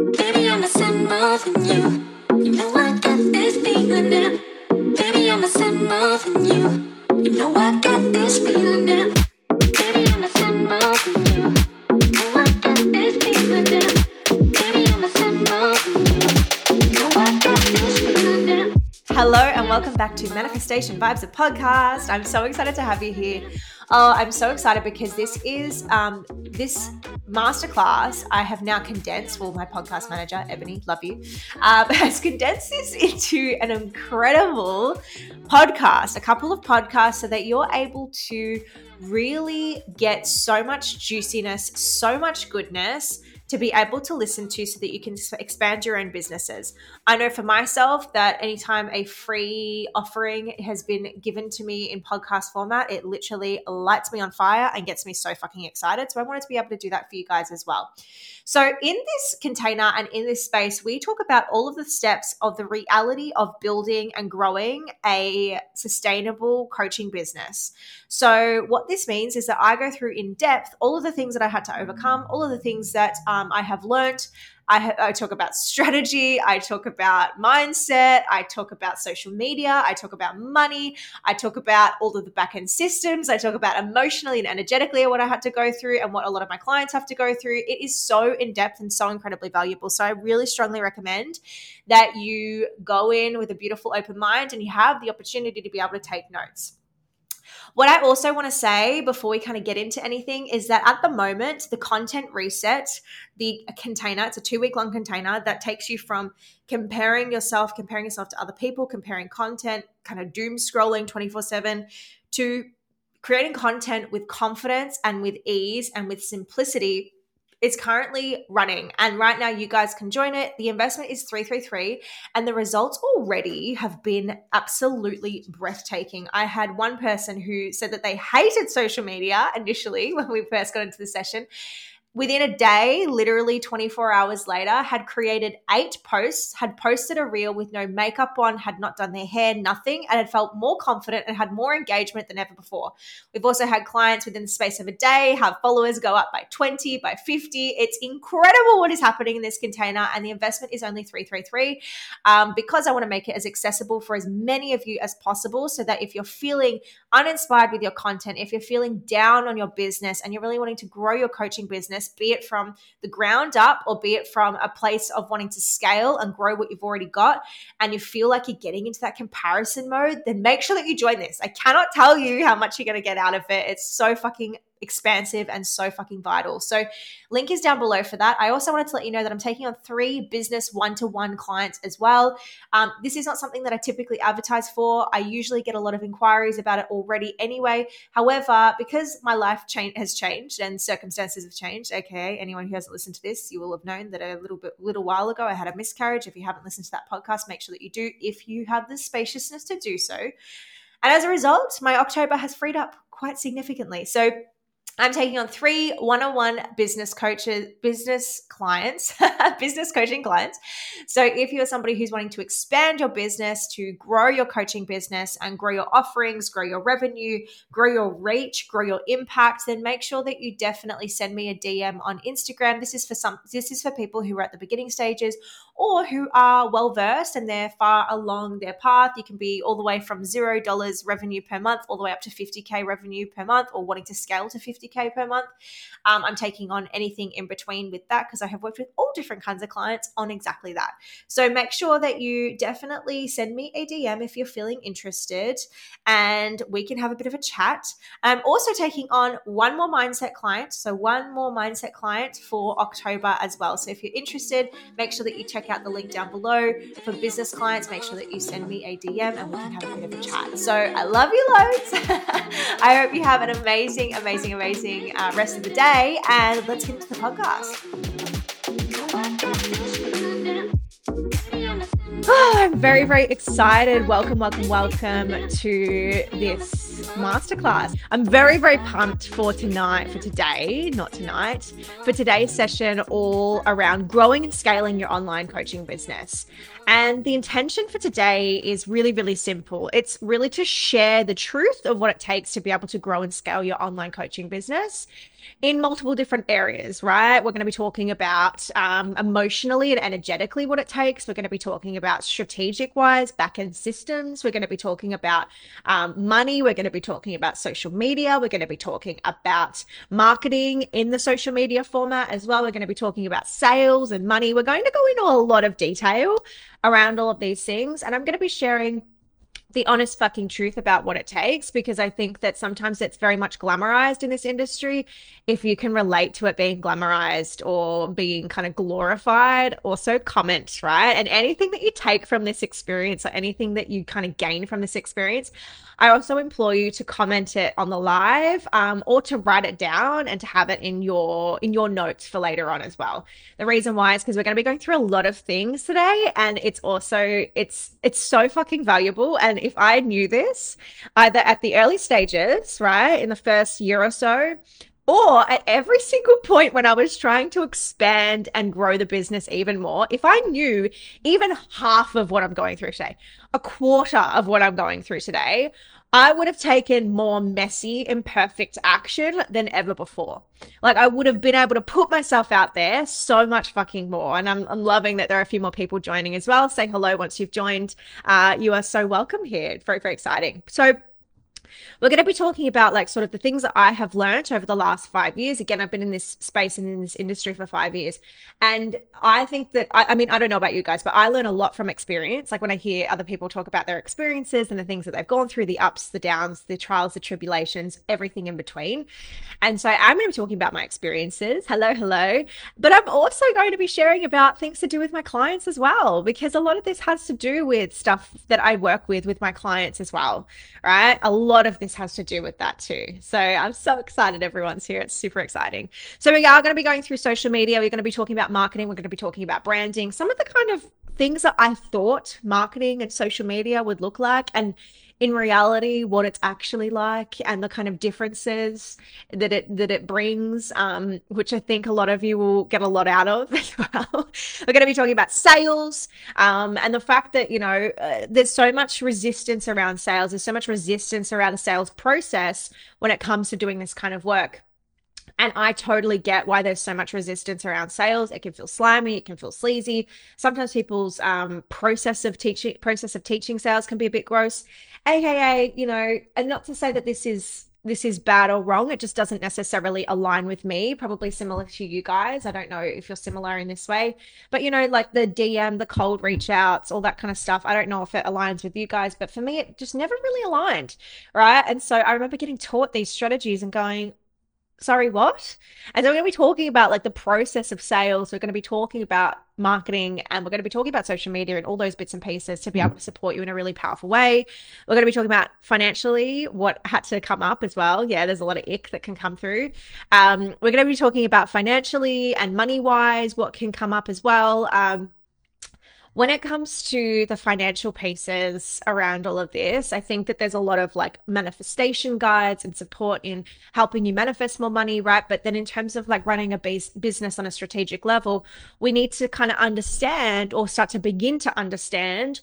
Hello and welcome back to Manifestation Vibes, a podcast. I'm so excited to have you here. Oh, I'm so excited because this is um, this masterclass. I have now condensed. Well, my podcast manager Ebony, love you, um, has condensed this into an incredible podcast, a couple of podcasts, so that you're able to really get so much juiciness, so much goodness to be able to listen to so that you can expand your own businesses. I know for myself that anytime a free offering has been given to me in podcast format, it literally lights me on fire and gets me so fucking excited. So I wanted to be able to do that for you guys as well. So, in this container and in this space, we talk about all of the steps of the reality of building and growing a sustainable coaching business. So, what this means is that I go through in depth all of the things that I had to overcome, all of the things that um, Um, I have learned I, I talk about strategy. I talk about mindset. I talk about social media. I talk about money. I talk about all of the back end systems. I talk about emotionally and energetically what I had to go through and what a lot of my clients have to go through. It is so in depth and so incredibly valuable. So I really strongly recommend that you go in with a beautiful open mind and you have the opportunity to be able to take notes. What I also want to say before we kind of get into anything is that at the moment, the content reset, the container, it's a two week long container that takes you from comparing yourself, comparing yourself to other people, comparing content, kind of doom scrolling 24 7 to creating content with confidence and with ease and with simplicity it's currently running, and right now you guys can join it. The investment is 333, and the results already have been absolutely breathtaking. I had one person who said that they hated social media initially when we first got into the session within a day, literally 24 hours later, had created eight posts, had posted a reel with no makeup on, had not done their hair, nothing, and had felt more confident and had more engagement than ever before. We've also had clients within the space of a day have followers go up by 20, by 50. It's incredible what is happening in this container, and the investment is only 333 um, because I want to make it as accessible for as many of you as possible so that if you're feeling uninspired with your content, if you're feeling down on your business and you're really wanting to grow your coaching business, business, be it from the ground up or be it from a place of wanting to scale and grow what you've already got, and you feel like you're getting into that comparison mode, then make sure that you join this. I cannot tell you how much you're going to get out of it. It's so fucking expansive and so fucking vital. So, link is down below for that. I also wanted to let you know that I'm taking on three business one to one clients as well. Um, this is not something that I typically advertise for. I usually get a lot of inquiries about it already anyway. However, because my life has changed and circumstances have changed, okay, anyone who hasn't listened to this, you will have known that a little bit, little while ago, I had a miscarriage. If you haven't listened to that podcast, make sure that you do if you have the spaciousness to do so. And as a result, my October has freed up quite significantly. So I'm taking on three one-on-one business coaches, business clients, business coaching clients. So if you're somebody who's wanting to expand your business, to grow your coaching business and grow your offerings, grow your revenue, grow your reach, grow your impact, then make sure that you definitely send me a DM on Instagram. This is for some this is for people who are at the beginning stages or who are well versed and they're far along their path. You can be all the way from $0 revenue per month all the way up to 50k revenue per month or wanting to scale to 50 50K per month. Um, I'm taking on anything in between with that because I have worked with all different kinds of clients on exactly that. So make sure that you definitely send me a DM if you're feeling interested and we can have a bit of a chat. I'm also taking on one more mindset client. So, one more mindset client for October as well. So, if you're interested, make sure that you check out the link down below. For business clients, make sure that you send me a DM and we can have a bit of a chat. So, I love you loads. I hope you have an amazing, amazing, amazing uh, rest of the day. And let's get into the podcast. Oh, I'm very, very excited. Welcome, welcome, welcome to this masterclass. I'm very, very pumped for tonight, for today, not tonight, for today's session, all around growing and scaling your online coaching business. And the intention for today is really, really simple. It's really to share the truth of what it takes to be able to grow and scale your online coaching business. In multiple different areas, right? We're going to be talking about um, emotionally and energetically what it takes. We're going to be talking about strategic wise, back end systems. We're going to be talking about um, money. We're going to be talking about social media. We're going to be talking about marketing in the social media format as well. We're going to be talking about sales and money. We're going to go into a lot of detail around all of these things. And I'm going to be sharing the honest fucking truth about what it takes because I think that sometimes it's very much glamorized in this industry. If you can relate to it being glamorized or being kind of glorified, also comment, right? And anything that you take from this experience or anything that you kind of gain from this experience, I also implore you to comment it on the live um, or to write it down and to have it in your in your notes for later on as well. The reason why is because we're going to be going through a lot of things today, and it's also it's it's so fucking valuable. And if I knew this either at the early stages, right, in the first year or so, or at every single point when I was trying to expand and grow the business even more, if I knew even half of what I'm going through today, a quarter of what I'm going through today, I would have taken more messy, imperfect action than ever before. Like I would have been able to put myself out there so much fucking more. And I'm, I'm loving that there are a few more people joining as well. Say hello once you've joined. Uh, you are so welcome here. Very, very exciting. So we're going to be talking about like sort of the things that I have learned over the last five years. Again, I've been in this space and in this industry for five years. And I think that, I, I mean, I don't know about you guys, but I learn a lot from experience. Like when I hear other people talk about their experiences and the things that they've gone through, the ups, the downs, the trials, the tribulations, everything in between. And so I'm going to be talking about my experiences. Hello, hello. But I'm also going to be sharing about things to do with my clients as well, because a lot of this has to do with stuff that I work with with my clients as well, right? A lot of this has to do with that too. So I'm so excited everyone's here. It's super exciting. So we are going to be going through social media. We're going to be talking about marketing. We're going to be talking about branding, some of the kind of things that I thought marketing and social media would look like. And in reality what it's actually like and the kind of differences that it that it brings um, which i think a lot of you will get a lot out of as well. We're going to be talking about sales um, and the fact that you know uh, there's so much resistance around sales. There's so much resistance around the sales process when it comes to doing this kind of work and I totally get why there's so much resistance around sales. It can feel slimy, it can feel sleazy. Sometimes people's um, process of teaching process of teaching sales can be a bit gross. AKA, you know, and not to say that this is this is bad or wrong. It just doesn't necessarily align with me. Probably similar to you guys. I don't know if you're similar in this way, but you know, like the DM, the cold reach outs, all that kind of stuff. I don't know if it aligns with you guys, but for me, it just never really aligned. Right. And so I remember getting taught these strategies and going, sorry, what? And so we're going to be talking about like the process of sales. We're going to be talking about marketing and we're going to be talking about social media and all those bits and pieces to be able to support you in a really powerful way. We're going to be talking about financially what had to come up as well. Yeah, there's a lot of ick that can come through. Um, we're going to be talking about financially and money wise, what can come up as well. Um, when it comes to the financial pieces around all of this, I think that there's a lot of like manifestation guides and support in helping you manifest more money, right? But then in terms of like running a base business on a strategic level, we need to kind of understand or start to begin to understand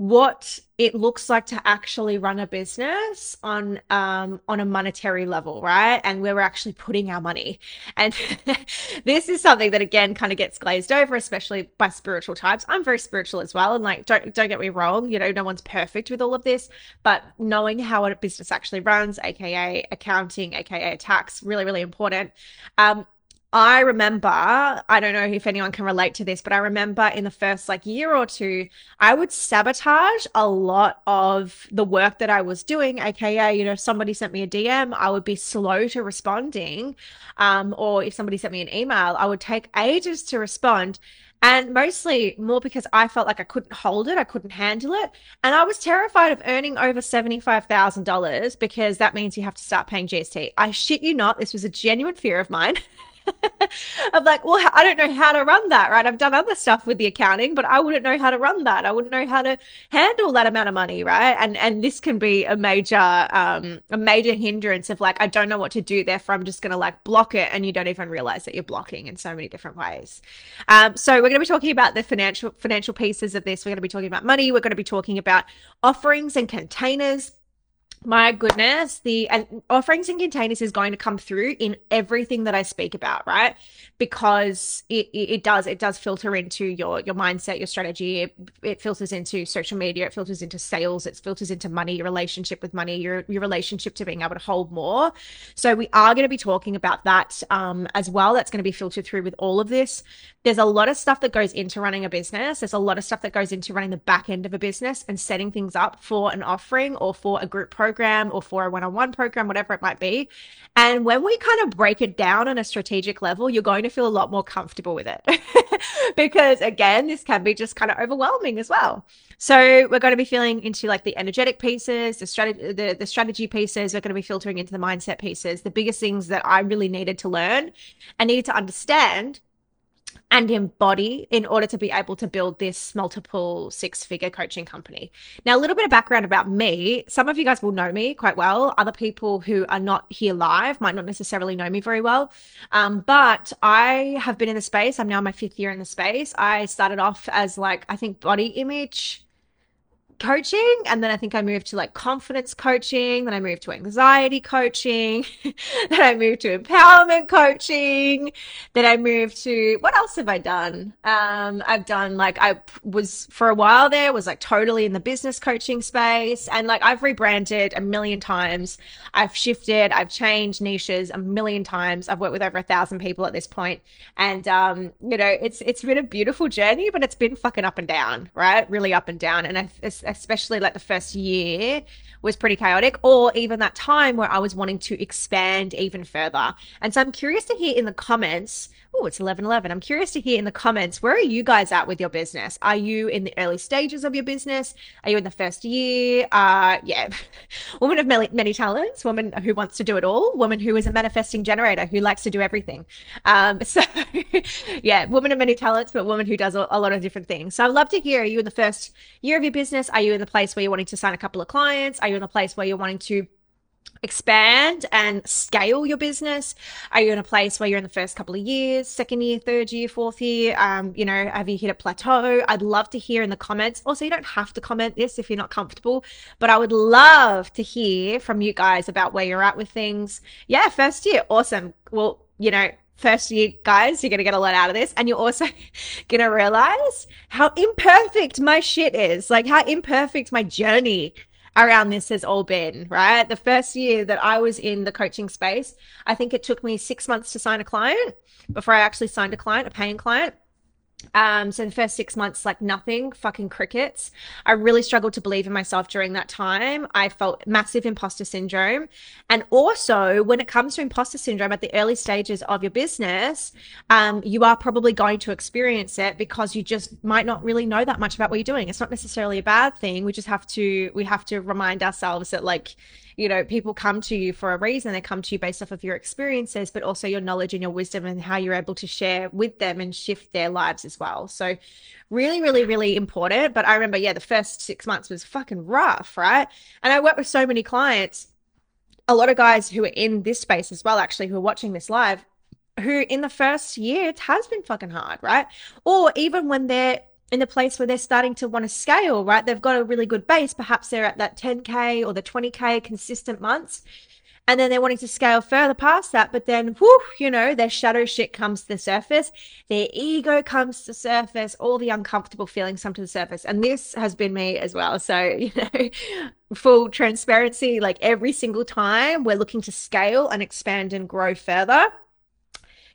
what it looks like to actually run a business on um, on a monetary level, right? And where we're actually putting our money. And this is something that again kind of gets glazed over, especially by spiritual types. I'm very spiritual as well, and like don't don't get me wrong, you know, no one's perfect with all of this, but knowing how a business actually runs, aka accounting, aka tax, really really important. Um, I remember, I don't know if anyone can relate to this, but I remember in the first like year or two, I would sabotage a lot of the work that I was doing. AKA, you know, if somebody sent me a DM, I would be slow to responding. Um, or if somebody sent me an email, I would take ages to respond. And mostly more because I felt like I couldn't hold it, I couldn't handle it. And I was terrified of earning over $75,000 because that means you have to start paying GST. I shit you not, this was a genuine fear of mine. I'm like, well, I don't know how to run that, right? I've done other stuff with the accounting, but I wouldn't know how to run that. I wouldn't know how to handle that amount of money, right? And and this can be a major um a major hindrance of like I don't know what to do, therefore I'm just gonna like block it, and you don't even realize that you're blocking in so many different ways. Um, so we're gonna be talking about the financial financial pieces of this. We're gonna be talking about money. We're gonna be talking about offerings and containers my goodness, the and offerings and containers is going to come through in everything that I speak about, right? Because it, it, it does it does filter into your your mindset, your strategy. It, it filters into social media. It filters into sales. It filters into money, your relationship with money, your your relationship to being able to hold more. So we are going to be talking about that um, as well. That's going to be filtered through with all of this. There's a lot of stuff that goes into running a business. There's a lot of stuff that goes into running the back end of a business and setting things up for an offering or for a group program program or for a one on one program, whatever it might be. And when we kind of break it down on a strategic level, you're going to feel a lot more comfortable with it. because again, this can be just kind of overwhelming as well. So we're going to be feeling into like the energetic pieces, the strategy, the, the strategy pieces. We're going to be filtering into the mindset pieces. The biggest things that I really needed to learn and needed to understand and embody in order to be able to build this multiple six figure coaching company. Now, a little bit of background about me. Some of you guys will know me quite well. Other people who are not here live might not necessarily know me very well. Um, but I have been in the space. I'm now my fifth year in the space. I started off as like, I think body image coaching and then i think i moved to like confidence coaching then i moved to anxiety coaching then i moved to empowerment coaching then i moved to what else have i done? Um i've done like i was for a while there was like totally in the business coaching space and like i've rebranded a million times. I've shifted i've changed niches a million times. I've worked with over a thousand people at this point and um you know it's it's been a beautiful journey but it's been fucking up and down right? Really up and down and I, especially like the first year was pretty chaotic, or even that time where I was wanting to expand even further. And so I'm curious to hear in the comments oh, it's 11 11. I'm curious to hear in the comments, where are you guys at with your business? Are you in the early stages of your business? Are you in the first year? Uh, yeah. woman of many, many talents, woman who wants to do it all, woman who is a manifesting generator who likes to do everything. Um, so, yeah, woman of many talents, but woman who does a, a lot of different things. So I'd love to hear, are you in the first year of your business? Are you in the place where you're wanting to sign a couple of clients? Are you in the place where you're wanting to expand and scale your business? Are you in a place where you're in the first couple of years, second year, third year, fourth year? Um, you know, have you hit a plateau? I'd love to hear in the comments. Also, you don't have to comment this if you're not comfortable, but I would love to hear from you guys about where you're at with things. Yeah, first year, awesome. Well, you know, first year guys, you're going to get a lot out of this. And you're also going to realize how imperfect my shit is, like how imperfect my journey around this has all been, right? The first year that I was in the coaching space, I think it took me six months to sign a client before I actually signed a client, a paying client. Um, so the first six months, like nothing, fucking crickets. I really struggled to believe in myself during that time. I felt massive imposter syndrome. And also, when it comes to imposter syndrome at the early stages of your business, um, you are probably going to experience it because you just might not really know that much about what you're doing. It's not necessarily a bad thing. We just have to, we have to remind ourselves that, like, you know, people come to you for a reason. They come to you based off of your experiences, but also your knowledge and your wisdom and how you're able to share with them and shift their lives as well. So, really, really, really important. But I remember, yeah, the first six months was fucking rough, right? And I worked with so many clients, a lot of guys who are in this space as well, actually, who are watching this live, who in the first year it has been fucking hard, right? Or even when they're in the place where they're starting to want to scale, right? They've got a really good base. Perhaps they're at that 10K or the 20K consistent months. And then they're wanting to scale further past that. But then, whoo, you know, their shadow shit comes to the surface. Their ego comes to the surface. All the uncomfortable feelings come to the surface. And this has been me as well. So, you know, full transparency, like every single time we're looking to scale and expand and grow further,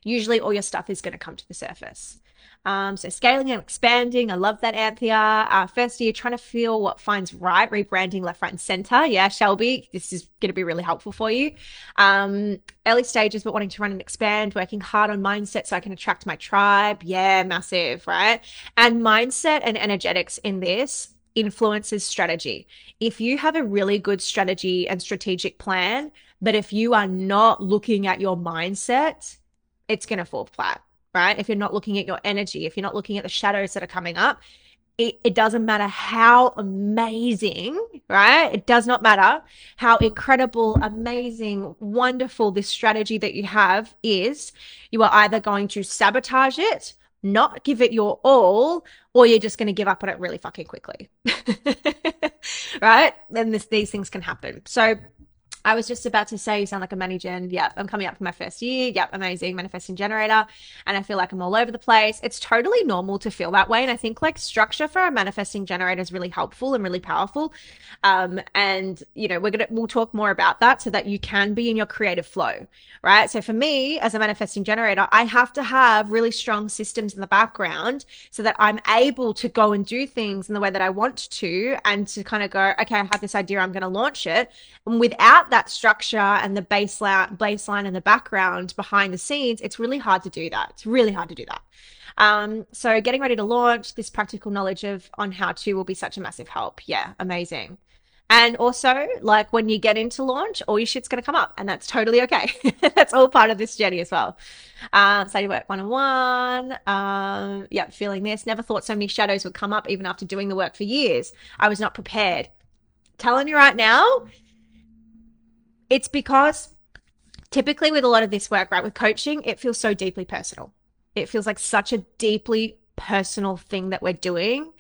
usually all your stuff is going to come to the surface. Um, so scaling and expanding. I love that, Anthea. Uh, first year, trying to feel what finds right, rebranding left, right, and center. Yeah, Shelby, this is going to be really helpful for you. Um, early stages, but wanting to run and expand, working hard on mindset so I can attract my tribe. Yeah, massive, right? And mindset and energetics in this influences strategy. If you have a really good strategy and strategic plan, but if you are not looking at your mindset, it's going to fall flat right? If you're not looking at your energy, if you're not looking at the shadows that are coming up, it, it, doesn't matter how amazing, right? It does not matter how incredible, amazing, wonderful this strategy that you have is. You are either going to sabotage it, not give it your all, or you're just going to give up on it really fucking quickly. right? Then these things can happen. So I was just about to say, you sound like a money gen. Yep, I'm coming up for my first year. Yep, amazing manifesting generator. And I feel like I'm all over the place. It's totally normal to feel that way. And I think like structure for a manifesting generator is really helpful and really powerful. Um, and you know, we're gonna we'll talk more about that so that you can be in your creative flow, right? So for me as a manifesting generator, I have to have really strong systems in the background so that I'm able to go and do things in the way that I want to and to kind of go, okay, I have this idea, I'm gonna launch it. And without that structure and the baseline baseline and the background behind the scenes, it's really hard to do that. It's really hard to do that. Um, so getting ready to launch this practical knowledge of on how to will be such a massive help. Yeah, amazing. And also, like when you get into launch, all your shit's going to come up, and that's totally okay. that's all part of this journey as well. Um, study work one on one. Um, feeling this. Never thought so many shadows would come up even after doing the work for years. I was not prepared. Telling you right now, it's because typically with a lot of this work, right, with coaching, it feels so deeply personal. It feels like such a deeply personal thing that we're doing.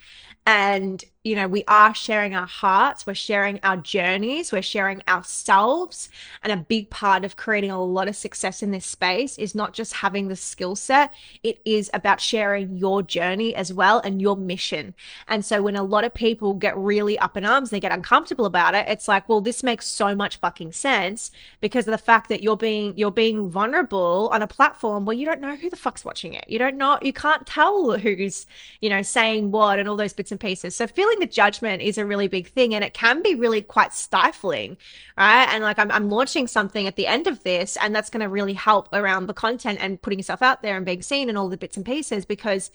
And you know, we are sharing our hearts, we're sharing our journeys, we're sharing ourselves. And a big part of creating a lot of success in this space is not just having the skill set, it is about sharing your journey as well and your mission. And so when a lot of people get really up in arms, they get uncomfortable about it, it's like, well, this makes so much fucking sense because of the fact that you're being you're being vulnerable on a platform where you don't know who the fuck's watching it. You don't know, you can't tell who's, you know, saying what and all those bits and pieces. So feeling the judgment is a really big thing and it can be really quite stifling, right? And like I'm, I'm launching something at the end of this, and that's going to really help around the content and putting yourself out there and being seen and all the bits and pieces because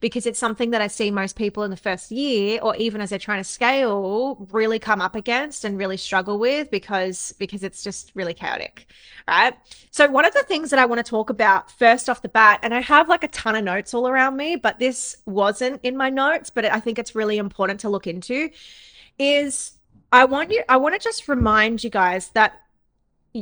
because it's something that I see most people in the first year or even as they're trying to scale really come up against and really struggle with because because it's just really chaotic, right? So one of the things that I want to talk about first off the bat and I have like a ton of notes all around me, but this wasn't in my notes, but I think it's really important to look into is I want you I want to just remind you guys that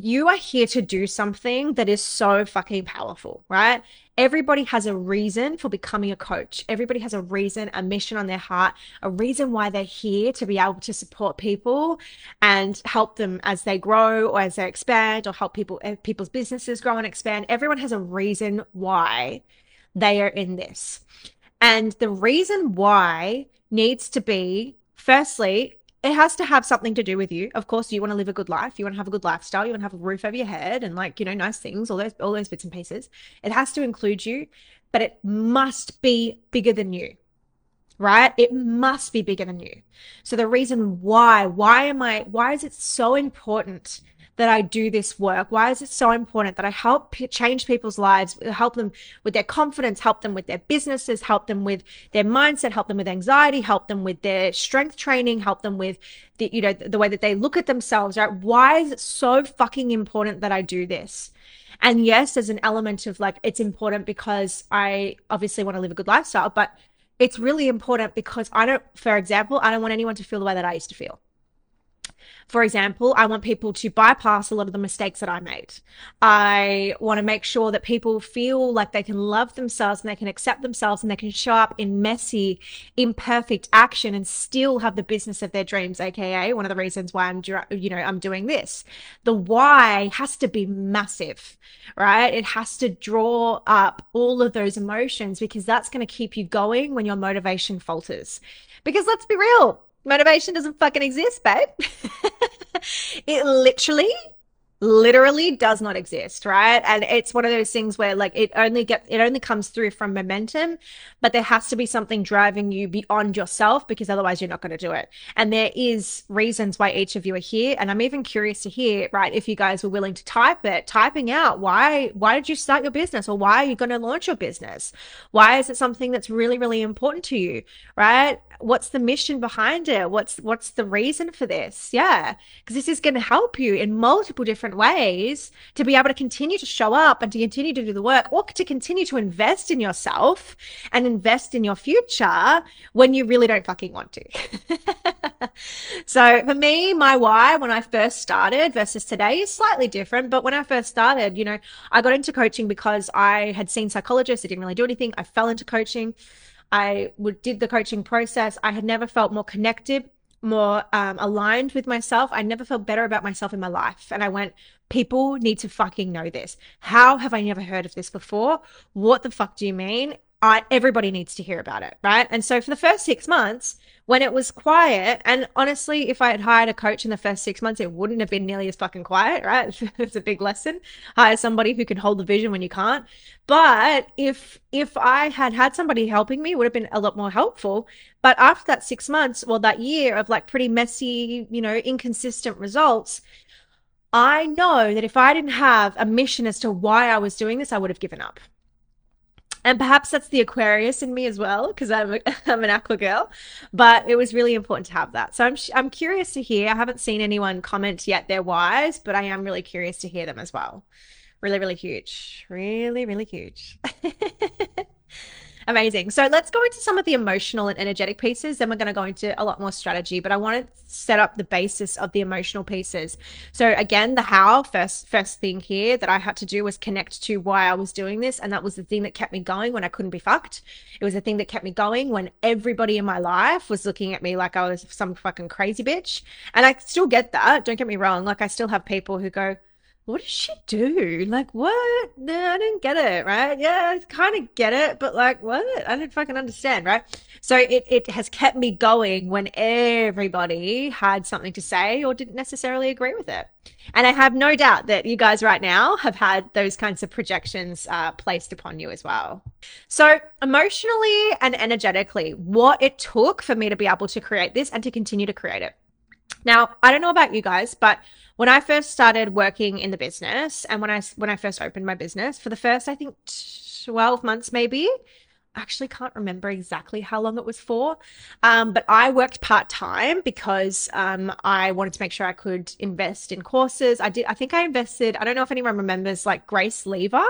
you are here to do something that is so fucking powerful, right? Everybody has a reason for becoming a coach. Everybody has a reason, a mission on their heart, a reason why they're here to be able to support people and help them as they grow or as they expand or help people eh, people's businesses grow and expand. Everyone has a reason why they are in this. And the reason why needs to be firstly it has to have something to do with you. Of course, you want to live a good life. You want to have a good lifestyle. You want to have a roof over your head and like, you know, nice things, all those all those bits and pieces. It has to include you, but it must be bigger than you. Right? It must be bigger than you. So the reason why, why am I why is it so important that I do this work? Why is it so important that I help p- change people's lives, help them with their confidence, help them with their businesses, help them with their mindset, help them with anxiety, help them with their strength training, help them with the, you know, the way that they look at themselves, right? Why is it so fucking important that I do this? And yes, there's an element of like, it's important because I obviously want to live a good lifestyle, but it's really important because I don't, for example, I don't want anyone to feel the way that I used to feel. For example, I want people to bypass a lot of the mistakes that I made. I want to make sure that people feel like they can love themselves and they can accept themselves and they can show up in messy, imperfect action and still have the business of their dreams, aka one of the reasons why I'm you know, I'm doing this. The why has to be massive, right? It has to draw up all of those emotions because that's going to keep you going when your motivation falters. Because let's be real, Motivation doesn't fucking exist, babe. it literally literally does not exist right? And it's one of those things where like it only get it only comes through from momentum but there has to be something driving you beyond yourself because otherwise you're not going to do it. And there is reasons why each of you are here and i'm even curious to hear right if you guys were willing to type it typing out why why did you start your business or why are you going to launch your business? Why is it something that's really really important to you right what's the mission behind it? What's what's the reason for this? Yeah because this is going to help you in multiple different ways to be able to continue to show up and to continue to do the work or to continue to invest in yourself and invest in your future when you really don't fucking want to. So for me my why when i first started versus today is slightly different but when i first started you know i got into coaching because i had seen psychologists it didn't really do anything. I fell into coaching I would, did the coaching process. I had never felt more connected more um, aligned with myself. I never felt better about myself in my life. And I went, people need to fucking know this. How have I never heard of this before? What the fuck do you mean? I, everybody needs to hear about it, right? And so for the first six months, when it was quiet, and honestly, if I had hired a coach in the first six months, it wouldn't have been nearly as fucking quiet, right? it's a big lesson. Hire somebody who can hold the vision when you can't. But if if I had had somebody helping me, it would have been a lot more helpful. But after that six months, well, that year of like pretty messy, you know, inconsistent results, I know that if I didn't have a mission as to why I was doing this, I would have given up and perhaps that's the Aquarius in me as well because I'm a, I'm an aqua girl, but it was really important to have that. So I'm I'm curious to hear. I haven't seen anyone comment yet their whys, but I am really curious to hear them as well. Really, really huge. Really, really huge. Amazing. So let's go into some of the emotional and energetic pieces. Then we're going to go into a lot more strategy, but I want to set up the basis of the emotional pieces. So again, the how first first thing here that I had to do was connect to why I was doing this, and that was the thing that kept me going when I couldn't be fucked. It was the thing that kept me going when everybody in my life was looking at me like I was some fucking crazy bitch. And I still get that. Don't get me wrong. Like I still have people who go, what does she do? Like, what? No, I didn't get it, right? Yeah, I kind of get it, but like, what? I didn't fucking understand, right? So it, it has kept me going when everybody had something to say or didn't necessarily agree with it. And I have no doubt that you guys right now have had those kinds of projections uh, placed upon you as well. So, emotionally and energetically, what it took for me to be able to create this and to continue to create it. Now, I don't know about you guys, but when I first started working in the business and when I when I first opened my business for the first I think 12 months maybe I actually can't remember exactly how long it was for um, but I worked part-time because um, I wanted to make sure I could invest in courses. I did I think I invested I don't know if anyone remembers like Grace Lever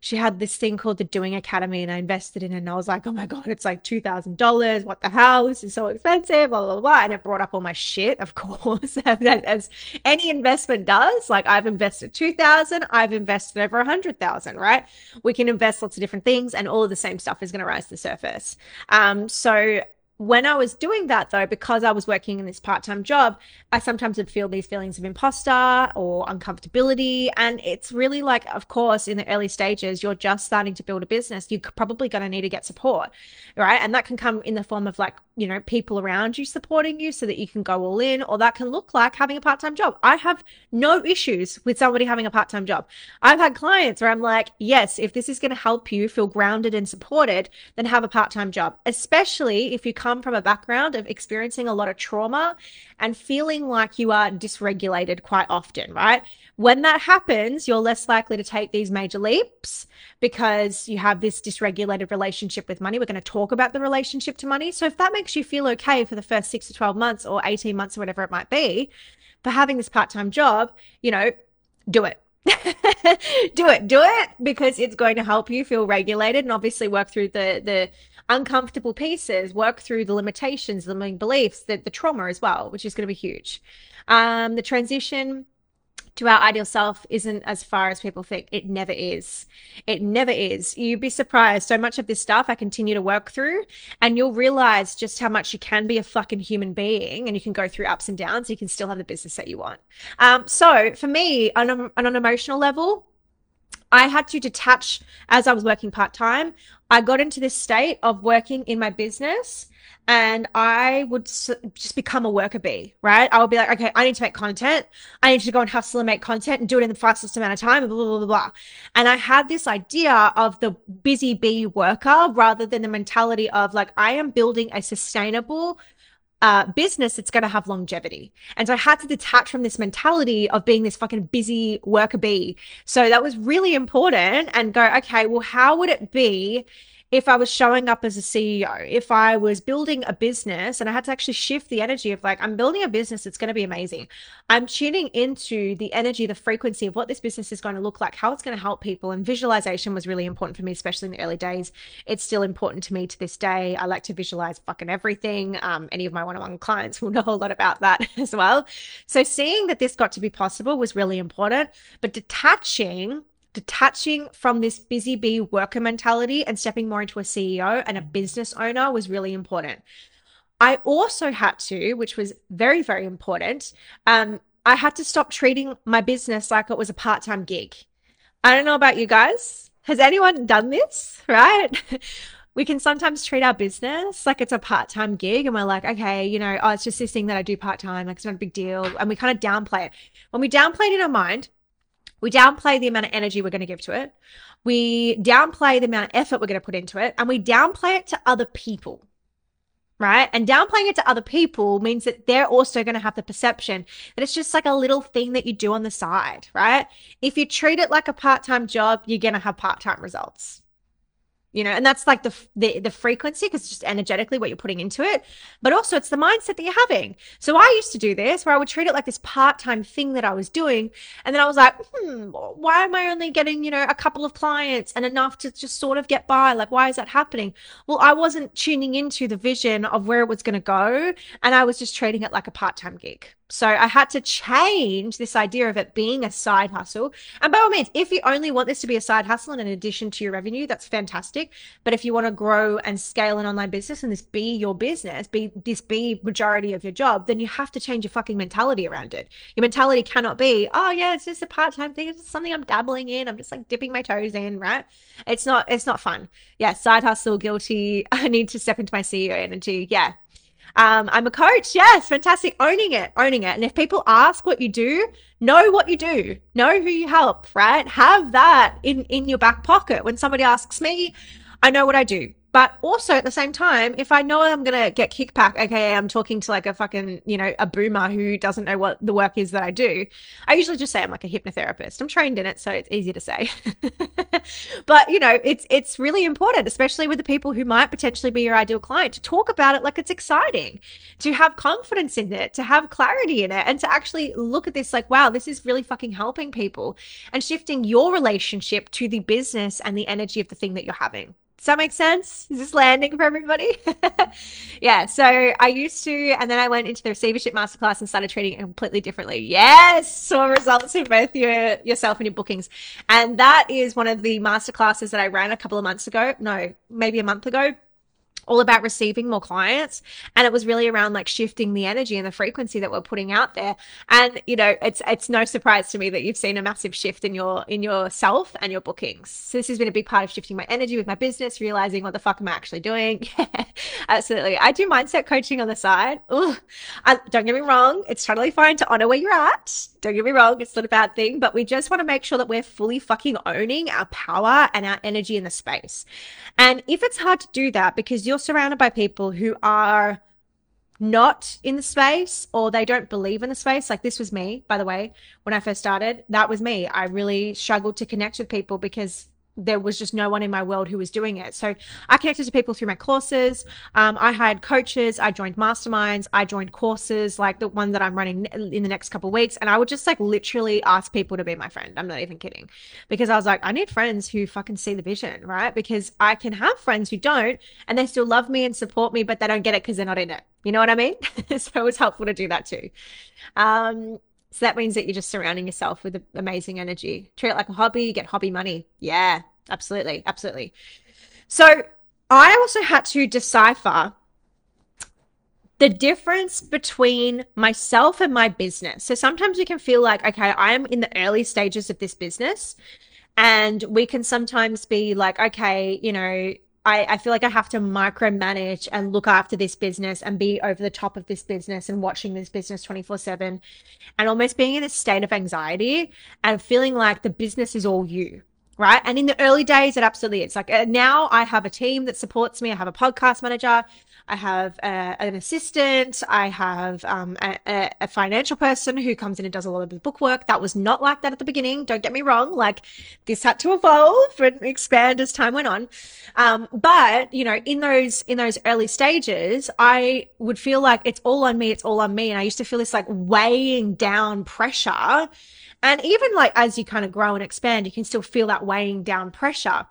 she had this thing called the Doing Academy, and I invested in it. And I was like, oh my God, it's like $2,000. What the hell? This is so expensive, blah, blah, blah. And it brought up all my shit, of course, as any investment does. Like I've invested 2000 I've invested over 100000 right? We can invest lots of different things, and all of the same stuff is going to rise to the surface. Um, so when I was doing that, though, because I was working in this part time job, I sometimes would feel these feelings of imposter or uncomfortability. And it's really like, of course, in the early stages, you're just starting to build a business. You're probably going to need to get support, right? And that can come in the form of like, you know, people around you supporting you so that you can go all in, or that can look like having a part time job. I have no issues with somebody having a part time job. I've had clients where I'm like, yes, if this is going to help you feel grounded and supported, then have a part time job, especially if you come come from a background of experiencing a lot of trauma and feeling like you are dysregulated quite often, right? When that happens, you're less likely to take these major leaps because you have this dysregulated relationship with money. We're going to talk about the relationship to money. So if that makes you feel okay for the first six to 12 months or 18 months or whatever it might be, for having this part time job, you know, do it. do it do it because it's going to help you feel regulated and obviously work through the the uncomfortable pieces, work through the limitations, the beliefs, the, the trauma as well, which is going to be huge. Um, the transition to our ideal self isn't as far as people think. It never is. It never is. You'd be surprised. So much of this stuff I continue to work through, and you'll realize just how much you can be a fucking human being and you can go through ups and downs. You can still have the business that you want. Um, so for me, on, a, on an emotional level, I had to detach as I was working part time. I got into this state of working in my business and I would just become a worker bee, right? I would be like, okay, I need to make content. I need to go and hustle and make content and do it in the fastest amount of time, blah, blah, blah, blah. And I had this idea of the busy bee worker rather than the mentality of like, I am building a sustainable, uh, business that's going to have longevity. And so I had to detach from this mentality of being this fucking busy worker bee. So that was really important and go, okay, well, how would it be if I was showing up as a CEO, if I was building a business and I had to actually shift the energy of like, I'm building a business it's going to be amazing. I'm tuning into the energy, the frequency of what this business is going to look like, how it's going to help people. And visualization was really important for me, especially in the early days. It's still important to me to this day. I like to visualize fucking everything. Um, any of my one on one clients will know a lot about that as well. So seeing that this got to be possible was really important, but detaching detaching from this busy bee worker mentality and stepping more into a CEO and a business owner was really important. I also had to, which was very, very important, um, I had to stop treating my business like it was a part time gig. I don't know about you guys. Has anyone done this? Right? we can sometimes treat our business like it's a part time gig and we're like, okay, you know, oh, it's just this thing that I do part time. Like it's not a big deal. And we kind of downplay it. When we downplay it in our mind, we downplay the amount of energy we're going to give to it. We downplay the amount of effort we're going to put into it. And we downplay it to other people right? And downplaying it to other people means that they're also going to have the perception that it's just like a little thing that you do on the side, right? If you treat it like a part time job, you're going to have part time results you know and that's like the the, the frequency because just energetically what you're putting into it but also it's the mindset that you're having. So i used to do this where i would treat it like this part-time thing that i was doing and then i was like hmm why am i only getting you know a couple of clients and enough to just sort of get by? Like why is that happening? Well i wasn't tuning into the vision of where it was going to go and i was just treating it like a part-time gig so I had to change this idea of it being a side hustle. And by all means, if you only want this to be a side hustle and in addition to your revenue, that's fantastic. But if you want to grow and scale an online business and this be your business, be this be majority of your job, then you have to change your fucking mentality around it. Your mentality cannot be, oh yeah, it's just a part-time thing. It's something I'm dabbling in. I'm just like dipping my toes in, right? It's not, it's not fun. Yeah, side hustle, guilty. I need to step into my CEO energy. Yeah, um, I'm a coach. Yes, fantastic. Owning it, owning it. And if people ask what you do, know what you do, know who you help, right? Have that in, in your back pocket. When somebody asks me, I know what I do. But also at the same time, if I know I'm to get kickback, okay, I'm talking to like a fucking, you know, a boomer who doesn't know what the work is that I do, I usually just say I'm like a hypnotherapist. I'm trained in it, so it's easy to say. but, you know, it's it's really important, especially with the people who might potentially be your ideal client, to talk about it like it's exciting, to have confidence in it, to have clarity in it, and to actually look at this like, wow, this is really fucking helping people and shifting your relationship to the business and the energy of the thing that you're having. Does that make sense? Is this landing for everybody? yeah. So I used to, and then I went into the receivership masterclass and started trading completely differently. Yes, saw results in both your yourself and your bookings, and that is one of the masterclasses that I ran a couple of months ago. No, maybe a month ago all about receiving more clients. And it was really around like shifting the energy and the frequency that we're putting out there. And you know it's it's no surprise to me that you've seen a massive shift in your in yourself and your bookings. So this has been a big part of shifting my energy with my business realizing what the fuck am i actually doing? Yeah, absolutely. I do mindset coaching on the side. I, don't get me wrong it's totally fine to honor where you're at don't get me wrong it's not a bad thing but we just want to make sure that we're fully fucking owning our power and our energy in the space and if it's hard to do that because you're surrounded by people who are not in the space or they don't believe in the space, like this was me, by the way, when I first started, that was me. I really struggled to connect with people because there was just no one in my world who was doing it. So I connected to people through my courses. Um, I hired coaches. I joined masterminds. I joined courses like the one that I'm running in the next couple weeks. And I would just like literally ask people to be my friend. I'm not even kidding because I was like, I need friends who fucking see the vision, right? Because I can have friends who don't and they still love me and support me, but they don't get it because they're not in it. You know what I mean? so it was helpful to do that too. Um, so that means that you're just surrounding yourself with amazing energy. Treat it like a hobby, you get hobby money. Yeah, absolutely. Absolutely. So I also had to decipher the difference between myself and my business. So sometimes we can feel like, okay, I am in the early stages of this business. And we can sometimes be like, okay, you know, I, I feel like I have to micromanage and look after this business and be over the top of this business and watching this business 24 7 and almost being in a state of anxiety and feeling like the business is all you. Right. And in the early days, it absolutely is. Like uh, now I have a team that supports me. I have a podcast manager. I have uh, an assistant. I have um, a, a, financial person who comes in and does a lot of the book work. That was not like that at the beginning. Don't get me wrong. Like this had to evolve and expand as time went on. Um, but you know, in those in those early stages, I would feel like it's all on me. It's all on me, and I used to feel this like weighing down pressure. And even like as you kind of grow and expand, you can still feel that weighing down pressure.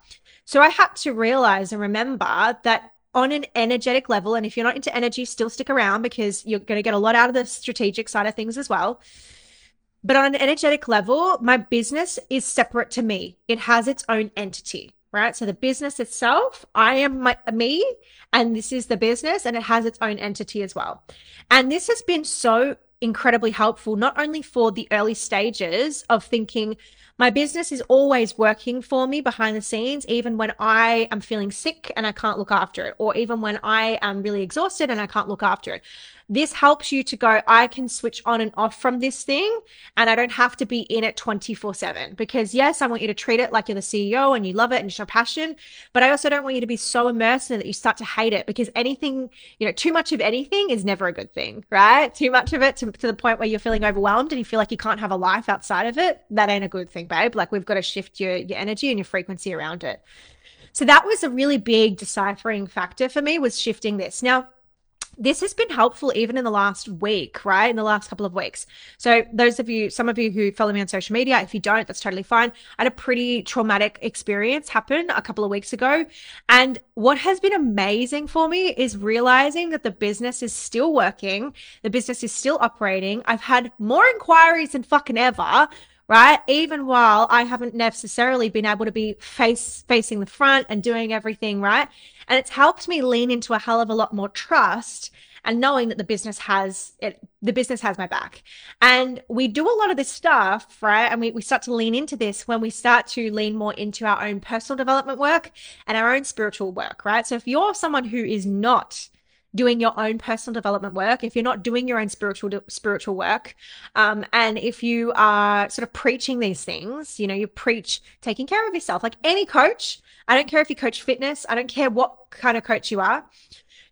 So I had to realize and remember that on an energetic level, and if you're not into energy, still stick around because you're going to get a lot out of the strategic side of things as well. But on an energetic level, my business is separate to me. It has its own entity, right? So the business itself, I am my, me, and this is the business, and it has its own entity as well. And this has been so incredibly helpful, not only for the early stages of thinking, my business is always working for me behind the scenes, even when I am feeling sick and I can't look after it, or even when I am really exhausted and I can't look after it. This helps you to go, I can switch on and off from this thing and I don't have to be in it 24 7. Because, yes, I want you to treat it like you're the CEO and you love it and you show passion. But I also don't want you to be so immersed in it that you start to hate it because anything, you know, too much of anything is never a good thing, right? Too much of it to, to the point where you're feeling overwhelmed and you feel like you can't have a life outside of it. That ain't a good thing, babe. Like, we've got to shift your, your energy and your frequency around it. So that was a really big deciphering factor for me was shifting this. Now, this has been helpful even in the last week, right? In the last couple of weeks. So, those of you, some of you who follow me on social media, if you don't, that's totally fine. I had a pretty traumatic experience happen a couple of weeks ago. And what has been amazing for me is realizing that the business is still working, the business is still operating. I've had more inquiries than fucking ever right? Even while I haven't necessarily been able to be face facing the front and doing everything right. And it's helped me lean into a hell of a lot more trust and knowing that the business has it the business has my back and we do a lot of this stuff right and we, we start to lean into this when we start to lean more into our own personal development work and our own spiritual work right so if you're someone who is not doing your own personal development work, if you're not doing your own spiritual spiritual work, um, and if you are sort of preaching these things, you know, you preach taking care of yourself. Like any coach, I don't care if you coach fitness, I don't care what kind of coach you are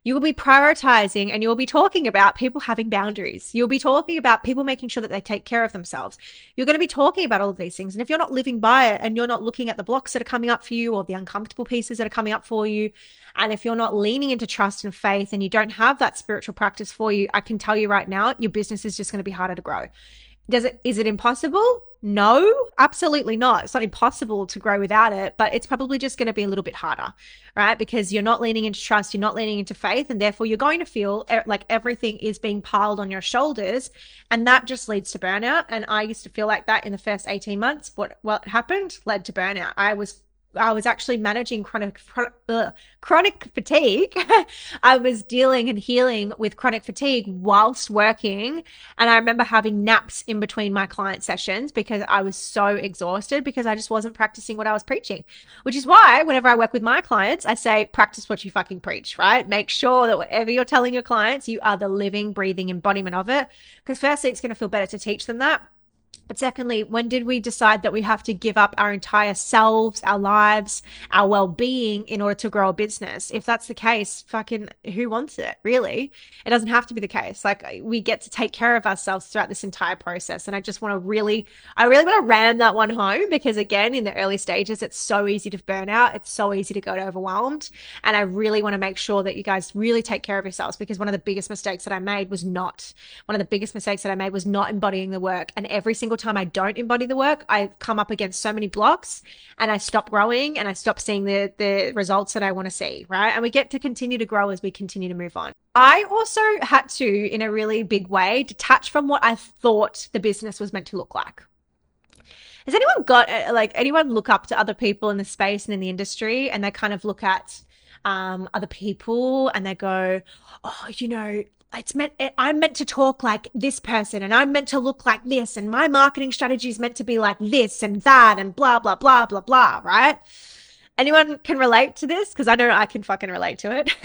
you will be prioritizing and you'll be talking about people having boundaries. You'll be talking about people making sure that they take care of themselves. You're going to be talking about all of these things. And if you're not living by it and you're not looking at the blocks that are coming up for you or the uncomfortable pieces that are coming up for you, and if you're not leaning into trust and faith and you don't have that spiritual practice for you, I can tell you right now, your business is just going to be harder to grow. Does it is it impossible? No, absolutely not. It's not impossible to grow without it, but it's probably just going to be a little bit harder, right? Because you're not leaning into trust, you're not leaning into faith, and therefore you're going to feel like everything is being piled on your shoulders, and that just leads to burnout. And I used to feel like that in the first 18 months. What what happened led to burnout. I was I was actually managing chronic uh, chronic fatigue. I was dealing and healing with chronic fatigue whilst working, and I remember having naps in between my client sessions because I was so exhausted because I just wasn't practicing what I was preaching. Which is why whenever I work with my clients, I say practice what you fucking preach, right? Make sure that whatever you're telling your clients, you are the living, breathing embodiment of it. Because firstly, it's going to feel better to teach them that. But secondly, when did we decide that we have to give up our entire selves, our lives, our well being in order to grow a business? If that's the case, fucking who wants it, really? It doesn't have to be the case. Like we get to take care of ourselves throughout this entire process. And I just want to really, I really want to ram that one home because, again, in the early stages, it's so easy to burn out. It's so easy to get overwhelmed. And I really want to make sure that you guys really take care of yourselves because one of the biggest mistakes that I made was not, one of the biggest mistakes that I made was not embodying the work. And every single single time I don't embody the work, I come up against so many blocks and I stop growing and I stop seeing the the results that I want to see, right? And we get to continue to grow as we continue to move on. I also had to in a really big way detach from what I thought the business was meant to look like. Has anyone got uh, like anyone look up to other people in the space and in the industry and they kind of look at um, other people and they go, oh, you know, it's meant i'm meant to talk like this person and i'm meant to look like this and my marketing strategy is meant to be like this and that and blah blah blah blah blah right? Anyone can relate to this? Because i know i can fucking relate to it.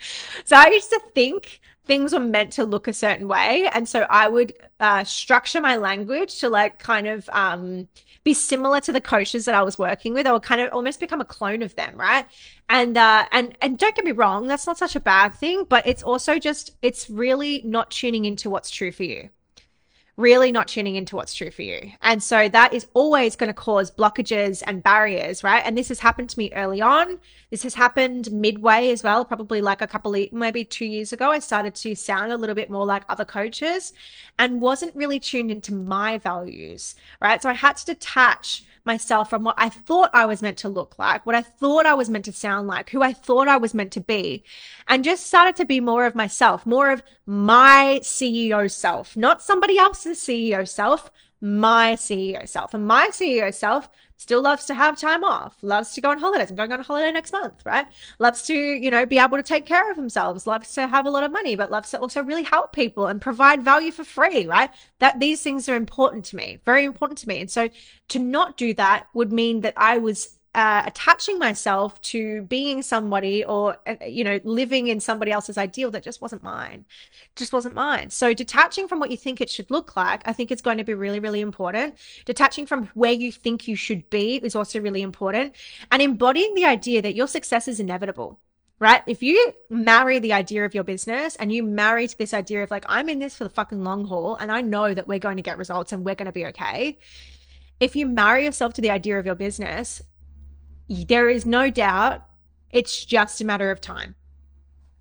So i used to think things were meant to look a certain way and so i would uh, structure my language to like kind of um, be similar to the coaches that i was working with i would kind of almost become a clone of them right? And uh, and and don't get me wrong that's not such a bad thing but it's also just it's really not tuning into what's true for you really not tuning into what's true for you. And so that is always going to cause blockages and barriers, right? And this has happened to me early on. This has happened midway as well, probably like a couple of maybe two years ago. I started to sound a little bit more like other coaches and wasn't really tuned into my values, right? So I had to detach myself from what I thought I was meant to look like, what I thought I was meant to sound like, who I thought I was meant to be, and just started to be more of myself, more of my CEO self, not somebody else's CEO self, my CEO self. And my CEO self still loves to have time off, loves to go on holidays. I'm going on a holiday next month, right? Loves to, you know, be able to take care of themselves, loves to have a lot of money, but loves to also really help people and provide value for free, right? That these things are important to me, very important to me. And so to not do that would mean that I was uh, attaching myself to being somebody or uh, you know living in somebody else's ideal that just wasn't mine just wasn't mine so detaching from what you think it should look like i think it's going to be really really important detaching from where you think you should be is also really important and embodying the idea that your success is inevitable right? If you marry the idea of your business and you marry to this idea of like, I'm in this for the fucking long haul and I know that we're going to get results and we're going to be okay. If you marry yourself to the idea of your business, there is no doubt it's just a matter of time.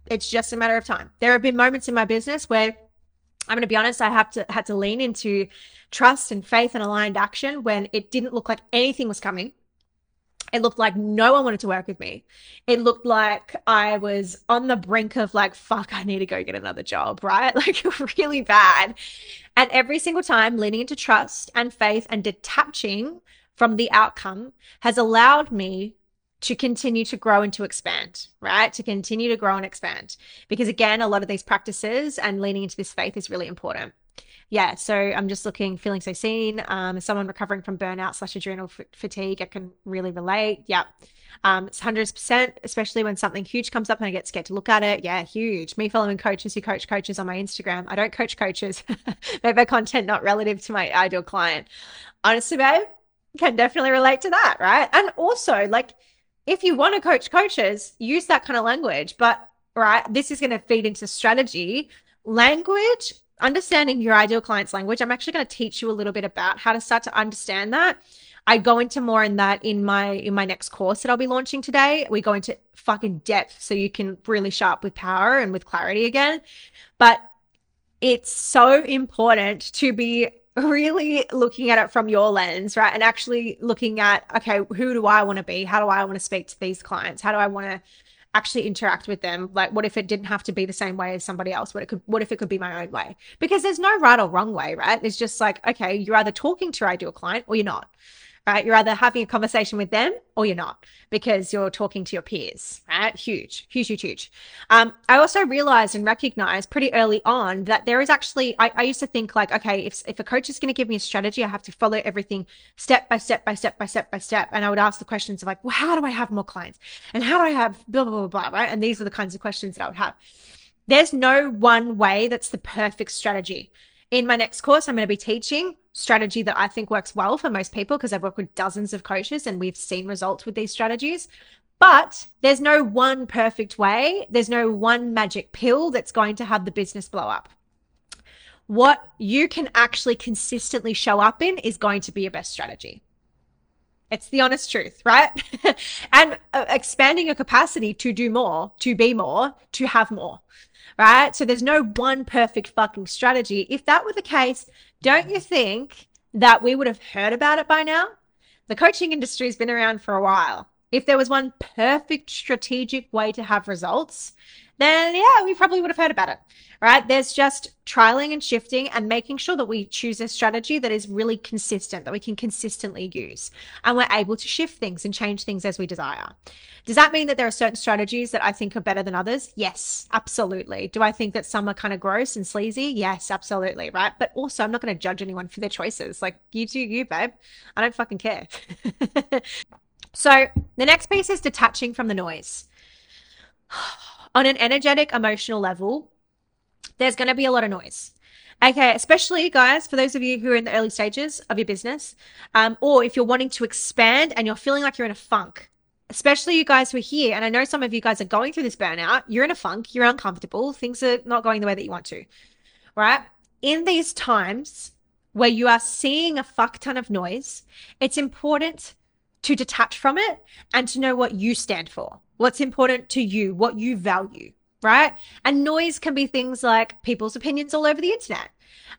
It's just a matter of time. There have been moments in my business where I'm going to be honest, I have to had to lean into trust and faith and aligned action when it didn't look like anything was coming. It looked like no one wanted to work with me. It looked like I was on the brink of like, fuck, I need to go get another job, right? Like really bad. And every single time leaning into trust and faith and detaching from the outcome has allowed me to continue to grow and to expand, right? To continue to grow and expand. Because again, a lot of these practices and leaning into this faith is really important. Yeah, so I'm just looking, feeling so seen. Um, someone recovering from burnout slash adrenal f- fatigue, I can really relate. Yeah, um, it's hundreds percent, especially when something huge comes up and I get scared to look at it. Yeah, huge. Me following coaches who coach coaches on my Instagram. I don't coach coaches. Make my content not relative to my ideal client. Honestly, babe, can definitely relate to that, right? And also, like, if you want to coach coaches, use that kind of language. But, right, this is going to feed into strategy. Language, understanding your ideal client's language. I'm actually going to teach you a little bit about how to start to understand that. I go into more in that in my in my next course that I'll be launching today. We go into fucking depth so you can really sharp with power and with clarity again. But it's so important to be really looking at it from your lens, right? And actually looking at, okay, who do I want to be? How do I want to speak to these clients? How do I want to actually interact with them? Like, what if it didn't have to be the same way as somebody else? What it could, what if it could be my own way? Because there's no right or wrong way, right? It's just like, okay, you're either talking to your ideal client or you're not right? You're either having a conversation with them or you're not because you're talking to your peers, right? Huge, huge, huge, huge. Um, I also realized and recognized pretty early on that there is actually, I, I used to think like, okay, if, if a coach is going to give me a strategy, I have to follow everything step by step by step by step by step. And I would ask the questions of like, well, how do I have more clients? And how do I have blah, blah, blah, blah, right? And these are the kinds of questions that I would have. There's no one way that's the perfect strategy. In my next course, I'm going to be teaching strategy that I think works well for most people because I've worked with dozens of coaches and we've seen results with these strategies. But there's no one perfect way, there's no one magic pill that's going to have the business blow up. What you can actually consistently show up in is going to be your best strategy. It's the honest truth, right? and uh, expanding your capacity to do more, to be more, to have more right? So there's no one perfect fucking strategy. If that were the case, don't you think that we would have heard about it by now? The coaching industry has been around for a while. If there was one perfect strategic way to have results, then yeah, we probably would have heard about it, right? There's just trialing and shifting and making sure that we choose a strategy that is really consistent, that we can consistently use, and we're able to shift things and change things as we desire. Does that mean that there are certain strategies that I think are better than others? Yes, absolutely. Do I think that some are kind of gross and sleazy? Yes, absolutely, right? But also, I'm not going to judge anyone for their choices. Like, you do you, babe. I don't fucking care. so, the next piece is detaching from the noise on an energetic, emotional level, there's going to be a lot of noise. Okay, especially guys, for those of you who are in the early stages of your business, um, or if you're wanting to expand and you're feeling like you're in a funk, especially you guys who are here, and I know some of you guys are going through this burnout, you're in a funk, you're uncomfortable, things are not going the way that you want to, right? In these times where you are seeing a fuck ton of noise, it's important to detach from it and to know what you stand for what's important to you, what you value, right? And noise can be things like people's opinions all over the internet.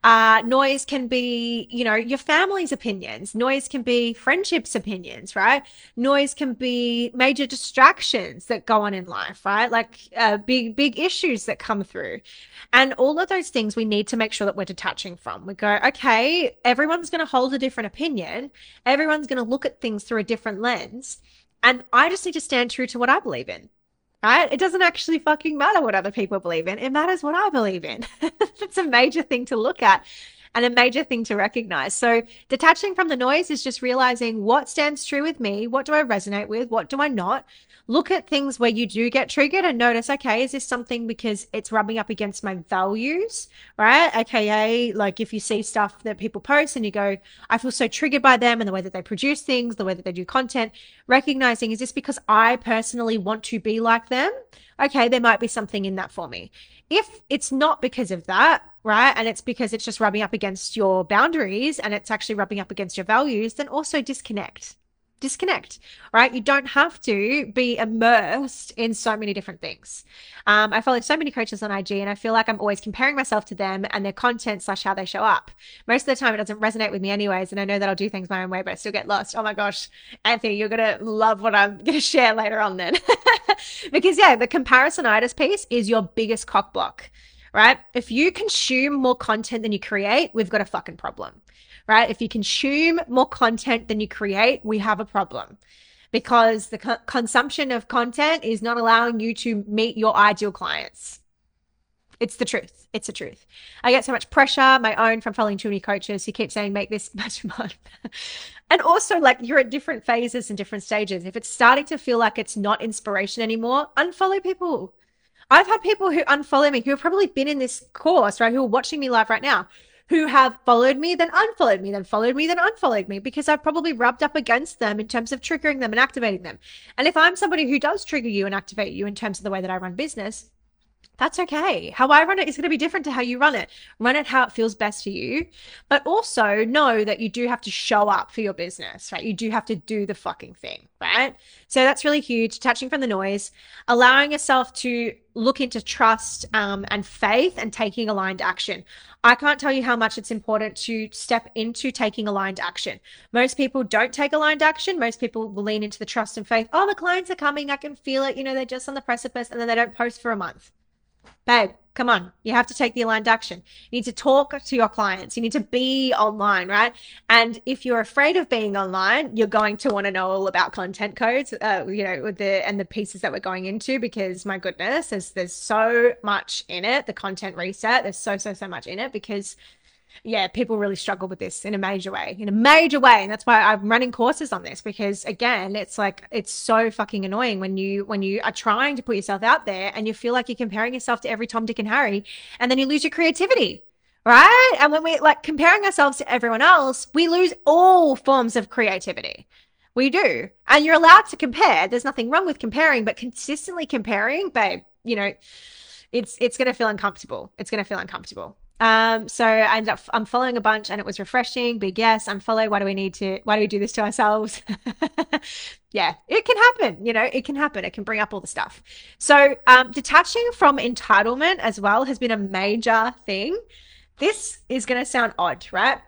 Uh, noise can be, you know, your family's opinions. Noise can be friendships' opinions, right? Noise can be major distractions that go on in life, right? Like uh, big, big issues that come through. And all of those things we need to make sure that we're detaching from. We go, okay, everyone's going to hold a different opinion. Everyone's going to look at things through a different lens. And I just need to stand true to what I believe in right? It doesn't actually fucking matter what other people believe in. It matters what I believe in. That's a major thing to look at and a major thing to recognize. So, detaching from the noise is just realizing what stands true with me, what do I resonate with, what do I not. Look at things where you do get triggered and notice, okay, is this something because it's rubbing up against my values, right? AKA, like if you see stuff that people post and you go, I feel so triggered by them and the way that they produce things, the way that they do content, recognizing, is this because I personally want to be like them? Okay, there might be something in that for me. If it's not because of that, right? And it's because it's just rubbing up against your boundaries and it's actually rubbing up against your values, then also disconnect. Disconnect, right? You don't have to be immersed in so many different things. Um, I follow so many coaches on IG and I feel like I'm always comparing myself to them and their content slash how they show up. Most of the time, it doesn't resonate with me, anyways. And I know that I'll do things my own way, but I still get lost. Oh my gosh, Anthony, you're going to love what I'm going to share later on then. because, yeah, the comparisonitis piece is your biggest cock block right? If you consume more content than you create, we've got a fucking problem, right? If you consume more content than you create, we have a problem because the co- consumption of content is not allowing you to meet your ideal clients. It's the truth. It's the truth. I get so much pressure, my own, from following too many coaches who keep saying, make this much money. and also, like, you're at different phases and different stages. If it's starting to feel like it's not inspiration anymore, unfollow people. I've had people who unfollow me who have probably been in this course, right? Who are watching me live right now, who have followed me, then unfollowed me, then followed me, then unfollowed me because I've probably rubbed up against them in terms of triggering them and activating them. And if I'm somebody who does trigger you and activate you in terms of the way that I run business, that's okay. How I run it is going to be different to how you run it. Run it how it feels best for you, but also know that you do have to show up for your business, right? You do have to do the fucking thing, right? So that's really huge. Detaching from the noise, allowing yourself to look into trust um, and faith and taking aligned action. I can't tell you how much it's important to step into taking aligned action. Most people don't take aligned action. Most people will lean into the trust and faith. Oh, the clients are coming. I can feel it. You know, they're just on the precipice and then they don't post for a month babe, come on. You have to take the aligned action. You need to talk to your clients. You need to be online, right? And if you're afraid of being online, you're going to want to know all about content codes, uh, you know, with the and the pieces that we're going into because my goodness, there's there's so much in it. The content reset, there's so so so much in it because yeah, people really struggle with this in a major way, in a major way. And that's why I'm running courses on this because again, it's like it's so fucking annoying when you when you are trying to put yourself out there and you feel like you're comparing yourself to every Tom, Dick, and Harry, and then you lose your creativity. Right. And when we like comparing ourselves to everyone else, we lose all forms of creativity. We do. And you're allowed to compare. There's nothing wrong with comparing, but consistently comparing, babe, you know, it's it's gonna feel uncomfortable. It's gonna feel uncomfortable. Um, so I ended up I'm following a bunch and it was refreshing. Big yes, unfollow. Why do we need to, why do we do this to ourselves? yeah, it can happen. You know, it can happen. It can bring up all the stuff. So, um, detaching from entitlement as well has been a major thing. This is going to sound odd, right?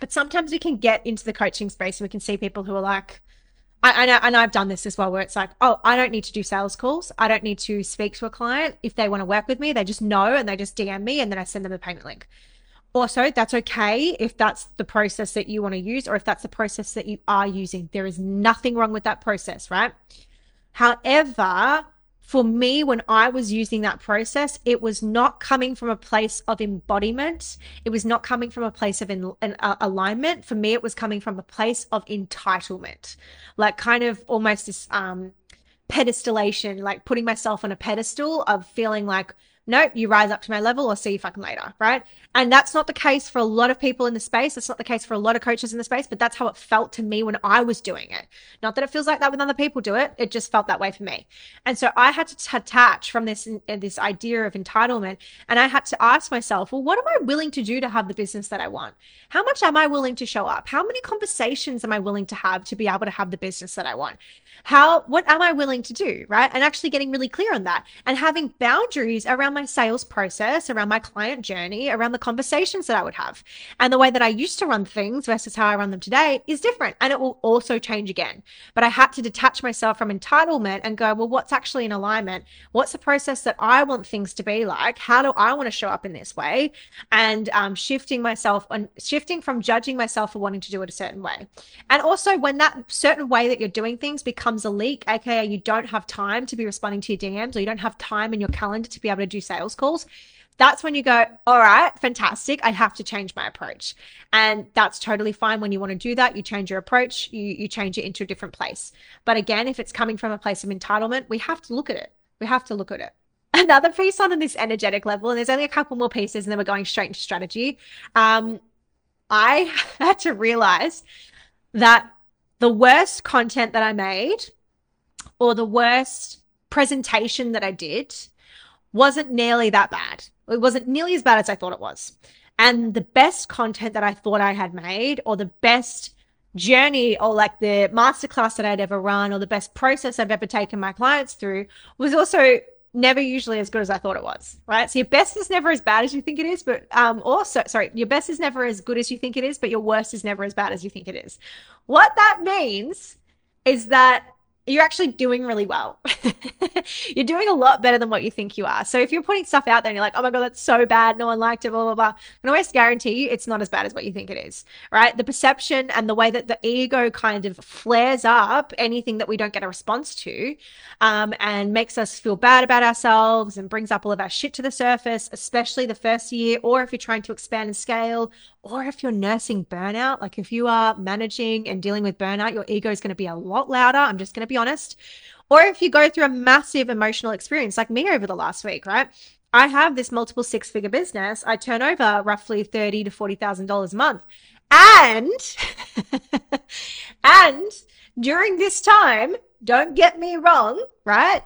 But sometimes we can get into the coaching space and we can see people who are like, I, I know, and I've done this as well, where it's like, oh, I don't need to do sales calls. I don't need to speak to a client. If they want to work with me, they just know and they just DM me and then I send them a payment link. Also, that's okay if that's the process that you want to use or if that's the process that you are using. There is nothing wrong with that process, right? However, for me, when I was using that process, it was not coming from a place of embodiment. It was not coming from a place of in, uh, alignment. For me, it was coming from a place of entitlement, like kind of almost this um, pedestalation, like putting myself on a pedestal of feeling like no, you rise up to my level or see you fucking later, right? And that's not the case for a lot of people in the space. That's not the case for a lot of coaches in the space, but that's how it felt to me when I was doing it. Not that it feels like that when other people do it. It just felt that way for me. And so I had to detach from this uh, this idea of entitlement, and I had to ask myself, well, what am I willing to do to have the business that I want? How much am I willing to show up? How many conversations am I willing to have to be able to have the business that I want? How what am I willing to do, right? And actually getting really clear on that and having boundaries around my sales process, around my client journey, around the conversations that I would have. And the way that I used to run things versus how I run them today is different. And it will also change again. But I had to detach myself from entitlement and go, well, what's actually in alignment? What's the process that I want things to be like? How do I want to show up in this way? And um, shifting myself and shifting from judging myself for wanting to do it a certain way. And also, when that certain way that you're doing things becomes a leak, aka you don't have time to be responding to your DMs or you don't have time in your calendar to be able to do sales calls, that's when you go, all right, fantastic. I have to change my approach. And that's totally fine. When you want to do that, you change your approach, you, you change it into a different place. But again, if it's coming from a place of entitlement, we have to look at it. We have to look at it. Another piece on this energetic level, and there's only a couple more pieces, and then we're going straight into strategy. Um, I had to realize that the worst content that I made or the worst presentation that I did wasn't nearly that bad. It wasn't nearly as bad as I thought it was. And the best content that I thought I had made, or the best journey, or like the masterclass that I'd ever run, or the best process I've ever taken my clients through, was also never usually as good as I thought it was, right? So your best is never as bad as you think it is, but um also sorry, your best is never as good as you think it is, but your worst is never as bad as you think it is. What that means is that you're actually doing really well. you're doing a lot better than what you think you are. So if you're putting stuff out there and you're like, oh my God, that's so bad. No one liked it, blah, blah, blah. I can always guarantee you it's not as bad as what you think it is, right? The perception and the way that the ego kind of flares up anything that we don't get a response to um, and makes us feel bad about ourselves and brings up all of our shit to the surface, especially the first year, or if you're trying to expand and scale, or if you're nursing burnout, like if you are managing and dealing with burnout, your ego is going to be a lot louder. I'm just going to be honest. Or if you go through a massive emotional experience like me over the last week, right? I have this multiple six figure business. I turn over roughly thirty to forty thousand dollars a month. And and during this time, don't get me wrong, right?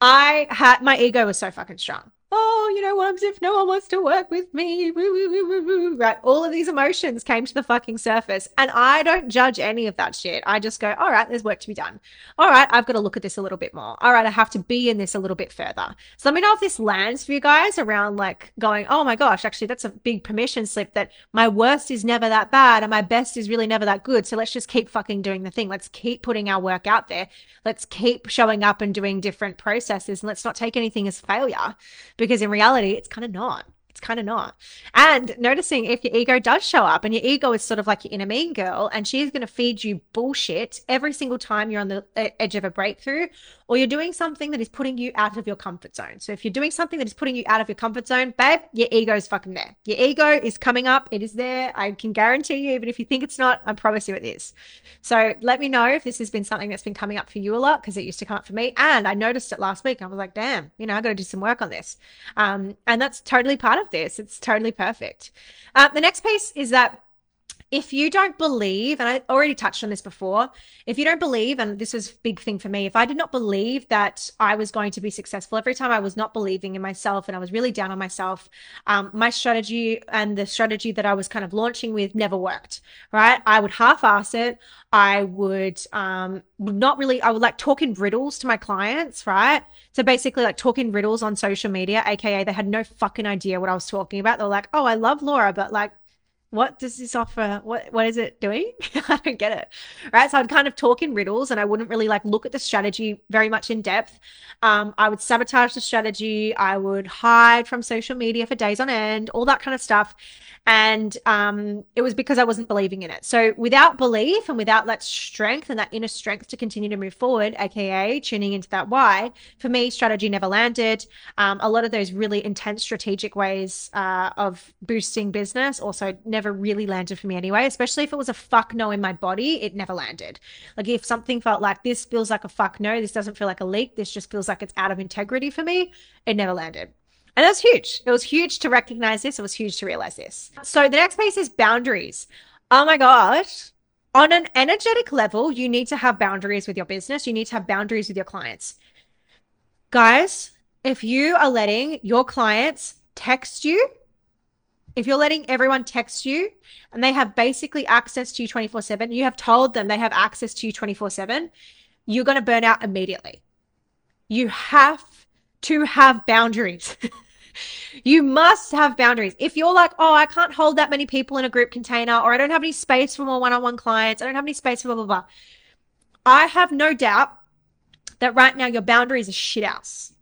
I had my ego was so fucking strong oh, you know, what if no one wants to work with me. Right. All of these emotions came to the fucking surface. And I don't judge any of that shit. I just go, all right, there's work to be done. All right, I've got to look at this a little bit more. All right, I have to be in this a little bit further. So let me know if this lands for you guys around like going, oh my gosh, actually, that's a big permission slip that my worst is never that bad and my best is really never that good. So let's just keep fucking doing the thing. Let's keep putting our work out there. Let's keep showing up and doing different processes and let's not take anything as failure because in reality, it's kind of not. It's kind of not. And noticing if your ego does show up and your ego is sort of like your inner mean girl and she's going to feed you bullshit every single time you're on the edge of a breakthrough or you're doing something that is putting you out of your comfort zone. So if you're doing something that is putting you out of your comfort zone, babe, your ego is fucking there. Your ego is coming up. It is there. I can guarantee you, even if you think it's not, I promise you it is. So let me know if this has been something that's been coming up for you a lot because it used to come up for me. And I noticed it last week. I was like, damn, you know, I got to do some work on this. Um, and that's totally part of this. It's totally perfect. Uh, the next piece is that if you don't believe, and I already touched on this before, if you don't believe, and this was a big thing for me, if I did not believe that I was going to be successful every time I was not believing in myself and I was really down on myself, um, my strategy and the strategy that I was kind of launching with never worked, right? I would half-ass it. I would um, not really, I would like talk in riddles to my clients, right? So basically, like talking riddles on social media, aka they had no fucking idea what I was talking about. They were like, oh, I love Laura, but like, what does this offer? What what is it doing? I don't get it. Right? So i'd kind of talk in riddles and i wouldn't really like look at the strategy very much in depth. Um, i would sabotage the strategy. I would hide from social media for days on end all that kind of stuff. And um, it was because i wasn't believing in it. So without belief and without that strength and that inner strength to continue to move forward aka tuning into that why for me strategy never landed. Um, a lot of those really intense strategic ways uh, of boosting business also never never really landed for me anyway, especially if it was a fuck no in my body, it never landed. Like if something felt like this feels like a fuck no, this doesn't feel like a leak, this just feels like it's out of integrity for me, it never landed. And that's huge. It was huge to recognize this. It was huge to realize this. So the next piece is boundaries. Oh my gosh. On an energetic level, you need to have boundaries with your business. You need to have boundaries with your clients. Guys, if you are letting your clients text you, if you're letting everyone text you and they have basically access to you 24 7, you have told them they have access to you 24 7, you're going to burn out immediately. You have to have boundaries. you must have boundaries. If you're like, oh, I can't hold that many people in a group container, or I don't have any space for more one on one clients, I don't have any space for blah, blah, blah. I have no doubt that right now your boundaries are shit house.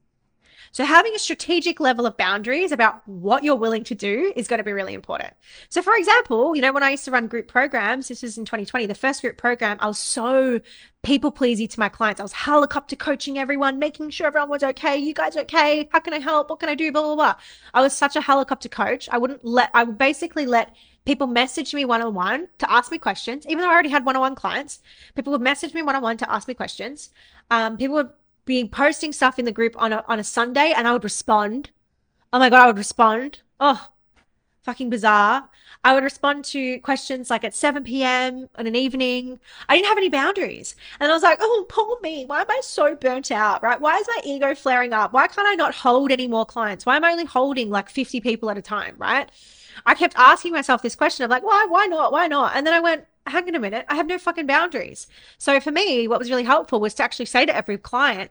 So having a strategic level of boundaries about what you're willing to do is going to be really important. So for example, you know, when I used to run group programs, this was in 2020, the first group program, I was so people pleasy to my clients. I was helicopter coaching everyone, making sure everyone was okay. You guys okay? How can I help? What can I do? Blah, blah, blah. I was such a helicopter coach. I wouldn't let, I would basically let people message me one on one to ask me questions, even though I already had one on one clients. People would message me one on one to ask me questions. Um, people would be posting stuff in the group on a, on a Sunday and I would respond. Oh my God, I would respond. Oh, fucking bizarre. I would respond to questions like at 7 p.m. on an evening. I didn't have any boundaries. And I was like, oh, poor me. Why am I so burnt out? Right? Why is my ego flaring up? Why can't I not hold any more clients? Why am I only holding like 50 people at a time? Right? I kept asking myself this question of like, why, why not? Why not? And then I went, hang on a minute, I have no fucking boundaries. So for me, what was really helpful was to actually say to every client,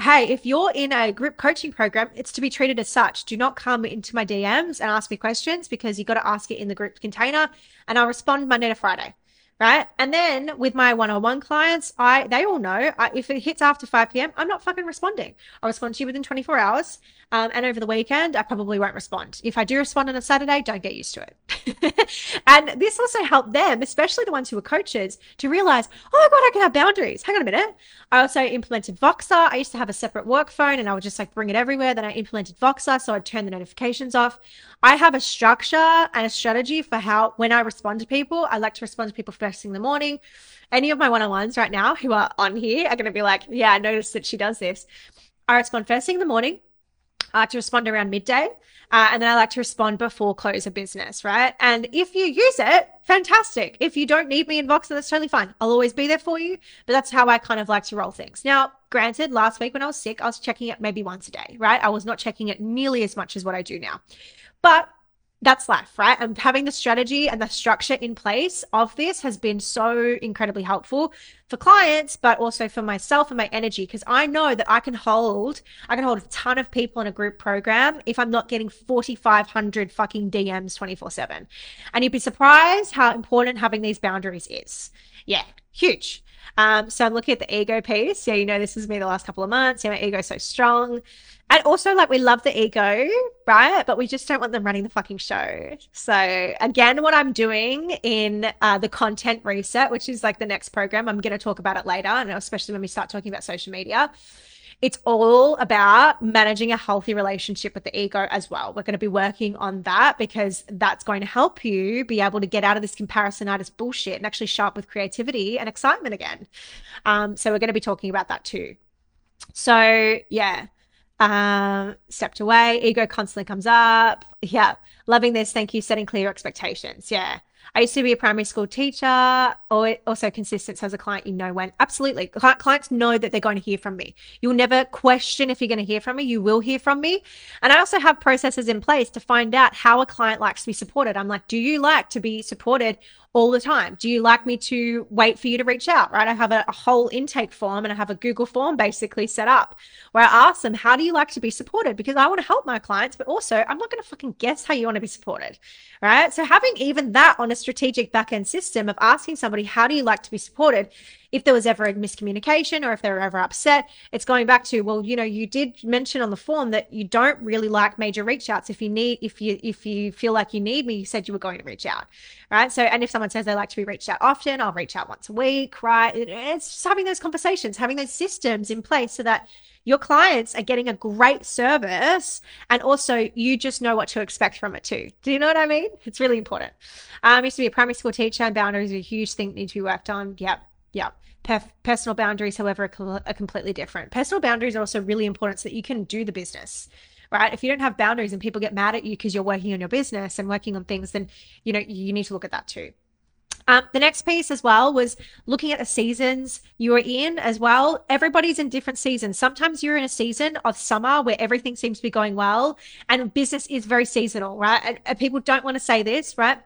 hey, if you're in a group coaching program, it's to be treated as such. Do not come into my DMs and ask me questions because you got to ask it in the group container and I'll respond Monday to Friday right? And then with my one-on-one clients, I they all know I, if it hits after 5 p.m., I'm not fucking responding. I'll respond to you within 24 hours. Um, and over the weekend, I probably won't respond. If I do respond on a Saturday, don't get used to it. and this also helped them, especially the ones who were coaches, to realize, oh my God, I can have boundaries. Hang on a minute. I also implemented Voxer. I used to have a separate work phone and I would just like bring it everywhere. Then I implemented Voxer. So I'd turn the notifications off. I have a structure and a strategy for how, when I respond to people, I like to respond to people first thing in the morning. Any of my one on ones right now who are on here are going to be like, yeah, I noticed that she does this. I respond first thing in the morning. I like to respond around midday. Uh, and then I like to respond before close of business, right? And if you use it, fantastic. If you don't need me in Voxer, that's totally fine. I'll always be there for you. But that's how I kind of like to roll things. Now, granted, last week when I was sick, I was checking it maybe once a day, right? I was not checking it nearly as much as what I do now. But that's life, right? And having the strategy and the structure in place of this has been so incredibly helpful for clients, but also for myself and my energy. Cause I know that I can hold, I can hold a ton of people in a group program if I'm not getting 4,500 fucking DMs 24 seven. And you'd be surprised how important having these boundaries is. Yeah, huge. Um, so I'm looking at the ego piece. Yeah, you know, this is me the last couple of months. Yeah, my ego's so strong. And also, like, we love the ego, right? But we just don't want them running the fucking show. So, again, what I'm doing in uh, the content reset, which is like the next program, I'm going to talk about it later, and especially when we start talking about social media. It's all about managing a healthy relationship with the ego as well. We're going to be working on that because that's going to help you be able to get out of this comparisonitis bullshit and actually show up with creativity and excitement again. Um, so, we're going to be talking about that too. So, yeah um, stepped away. Ego constantly comes up. Yeah. Loving this. Thank you. Setting clear expectations. Yeah. I used to be a primary school teacher, or also consistent as a client. You know when absolutely clients know that they're going to hear from me. You'll never question if you're going to hear from me. You will hear from me, and I also have processes in place to find out how a client likes to be supported. I'm like, do you like to be supported all the time. Do you like me to wait for you to reach out? Right. I have a, a, whole intake form and I have a Google form basically set up where I ask them, how do you like to be supported? Because I want to help my clients, but also I'm not going to fucking guess how you want to be supported. Right. So having even that on a strategic backend system of asking somebody, how do you like to be supported if there was ever a miscommunication or if they were ever upset, it's going back to, well, you know, you did mention on the form that you don't really like major reach outs. If you need, if you, if you feel like you need me, you said you were going to reach out. Right. So, and if someone says they like to be reached out often, I'll reach out once a week. Right. It's just having those conversations, having those systems in place so that your clients are getting a great service and also you just know what to expect from it too. Do you know what I mean? It's really important. Um, I used to be a primary school teacher and boundaries are a huge thing that need to be worked on. Yep. Yeah. personal boundaries, however, are, completely different. Personal boundaries are also really important so that you can do the business, right? If you don't have boundaries and people get mad at you because you're working on your business and working on things, then you know you need to look at that too. Um, the next piece as well was looking at the seasons you are in as well. Everybody's in different seasons. Sometimes you're in a season of summer where everything seems to be going well, and business is very seasonal, right? And, and people don't want to say this, right?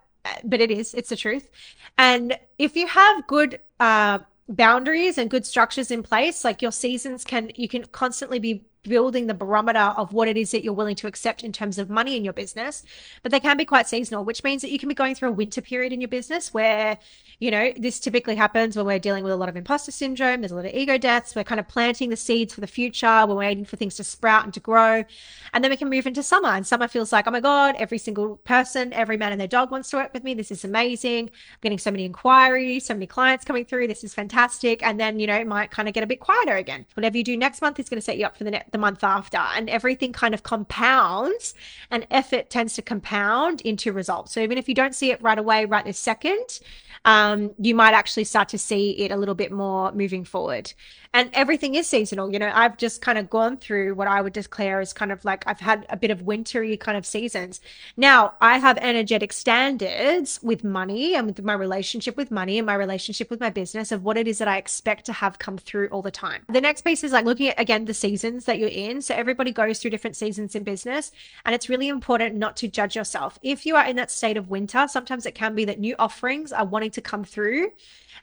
But it is, it's the truth. And if you have good, uh, boundaries and good structures in place like your seasons can you can constantly be building the barometer of what it is that you're willing to accept in terms of money in your business. But they can be quite seasonal, which means that you can be going through a winter period in your business where, you know, this typically happens when we're dealing with a lot of imposter syndrome, there's a lot of ego deaths, we're kind of planting the seeds for the future, we're waiting for things to sprout and to grow. And then we can move into summer. And summer feels like, oh my God, every single person, every man and their dog wants to work with me. This is amazing. I'm getting so many inquiries, so many clients coming through. This is fantastic. And then, you know, it might kind of get a bit quieter again. Whatever you do next month is going to set you up for the next the month after, and everything kind of compounds, and effort tends to compound into results. So even if you don't see it right away, right this second, um, you might actually start to see it a little bit more moving forward. And everything is seasonal. You know, I've just kind of gone through what I would declare as kind of like I've had a bit of wintry kind of seasons. Now, I have energetic standards with money and with my relationship with money and my relationship with my business of what it is that I expect to have come through all the time. The next piece is like looking at again the seasons that you're in. So everybody goes through different seasons in business, and it's really important not to judge yourself. If you are in that state of winter, sometimes it can be that new offerings are wanting to come through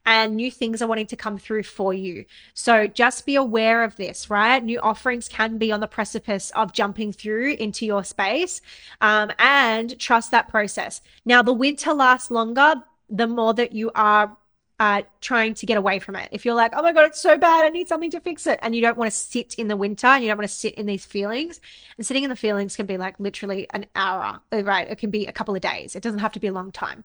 and new things are wanting to come through for you. So just be aware of this, right? New offerings can be on the precipice of jumping through into your space um, and trust that process. Now, the winter lasts longer the more that you are uh, trying to get away from it. If you're like, oh my God, it's so bad, I need something to fix it. And you don't want to sit in the winter and you don't want to sit in these feelings. And sitting in the feelings can be like literally an hour, right? It can be a couple of days. It doesn't have to be a long time.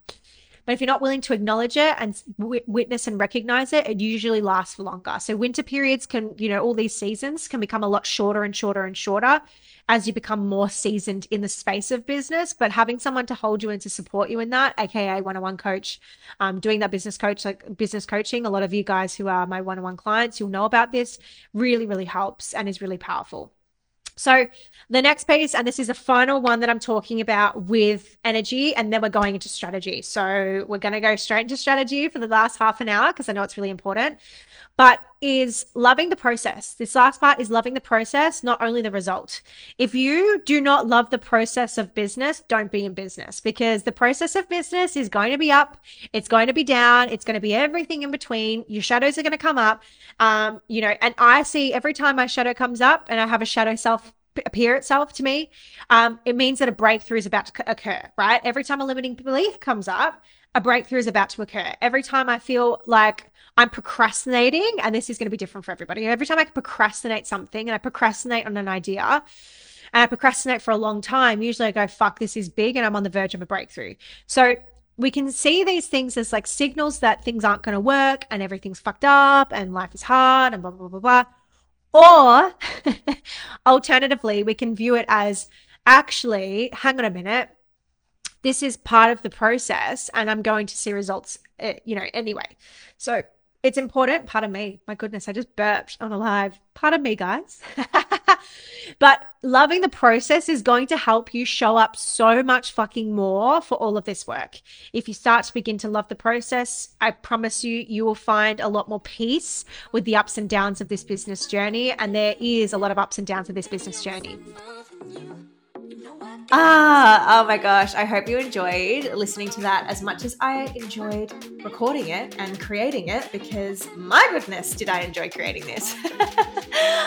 But if you're not willing to acknowledge it and w- witness and recognize it, it usually lasts for longer. So winter periods can, you know, all these seasons can become a lot shorter and shorter and shorter as you become more seasoned in the space of business. But having someone to hold you and to support you in that, aka one-on-one coach, um, doing that business coach, like business coaching, a lot of you guys who are my one-on-one clients, you'll know about this, really, really helps and is really powerful. So the next piece, and this is the final one that I'm talking about with energy, and then we're going into strategy. So we're going to go straight into strategy for the last half an hour because I know it's really important. But is loving the process. This last part is loving the process, not only the result. If you do not love the process of business, don't be in business because the process of business is going to be up, it's going to be down, it's going to be everything in between. Your shadows are going to come up. Um, you know, and I see every time my shadow comes up and I have a shadow self appear itself to me, um, it means that a breakthrough is about to occur, right? Every time a limiting belief comes up, a breakthrough is about to occur. Every time I feel like I'm procrastinating, and this is going to be different for everybody. Every time I procrastinate something and I procrastinate on an idea and I procrastinate for a long time, usually I go, fuck, this is big and I'm on the verge of a breakthrough. So we can see these things as like signals that things aren't going to work and everything's fucked up and life is hard and blah, blah, blah, blah. blah. Or alternatively, we can view it as actually, hang on a minute, this is part of the process and I'm going to see results, eh, you know, anyway. So it's important. Pardon me. My goodness, I just burped on a live. Pardon me, guys. but loving the process is going to help you show up so much fucking more for all of this work. If you start to begin to love the process, I promise you, you will find a lot more peace with the ups and downs of this business journey. And there is a lot of ups and downs of this business journey. Ah, oh my gosh. I hope you enjoyed listening to that as much as I enjoyed recording it and creating it because my goodness, did I enjoy creating this.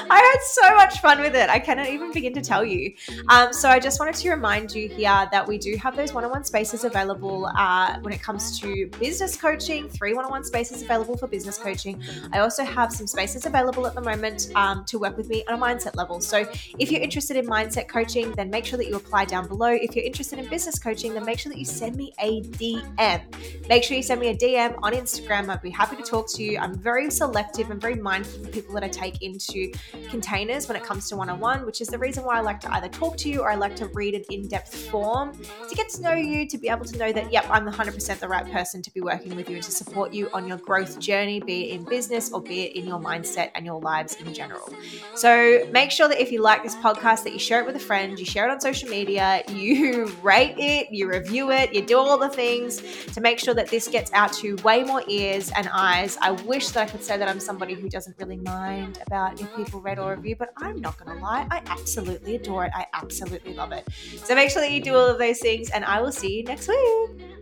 I had so much fun with it. I cannot even begin to tell you. Um, so I just wanted to remind you here that we do have those one on one spaces available uh, when it comes to business coaching, three one on one spaces available for business coaching. I also have some spaces available at the moment um, to work with me on a mindset level. So if you're interested in mindset coaching, then make sure that you apply down below. If you're interested in business coaching, then make sure that you send me a DM. Make sure you send me a DM on Instagram. I'd be happy to talk to you. I'm very selective and very mindful of people that I take into into containers when it comes to one on one, which is the reason why I like to either talk to you or I like to read an in depth form to get to know you, to be able to know that, yep, I'm 100% the right person to be working with you and to support you on your growth journey, be it in business or be it in your mindset and your lives in general. So make sure that if you like this podcast, that you share it with a friend, you share it on social media, you rate it, you review it, you do all the things to make sure that this gets out to way more ears and eyes. I wish that I could say that I'm somebody who doesn't really mind about if people rate or review, but I'm not going to lie. I absolutely adore it. I absolutely love it. So make sure that you do all of those things, and I will see you next week.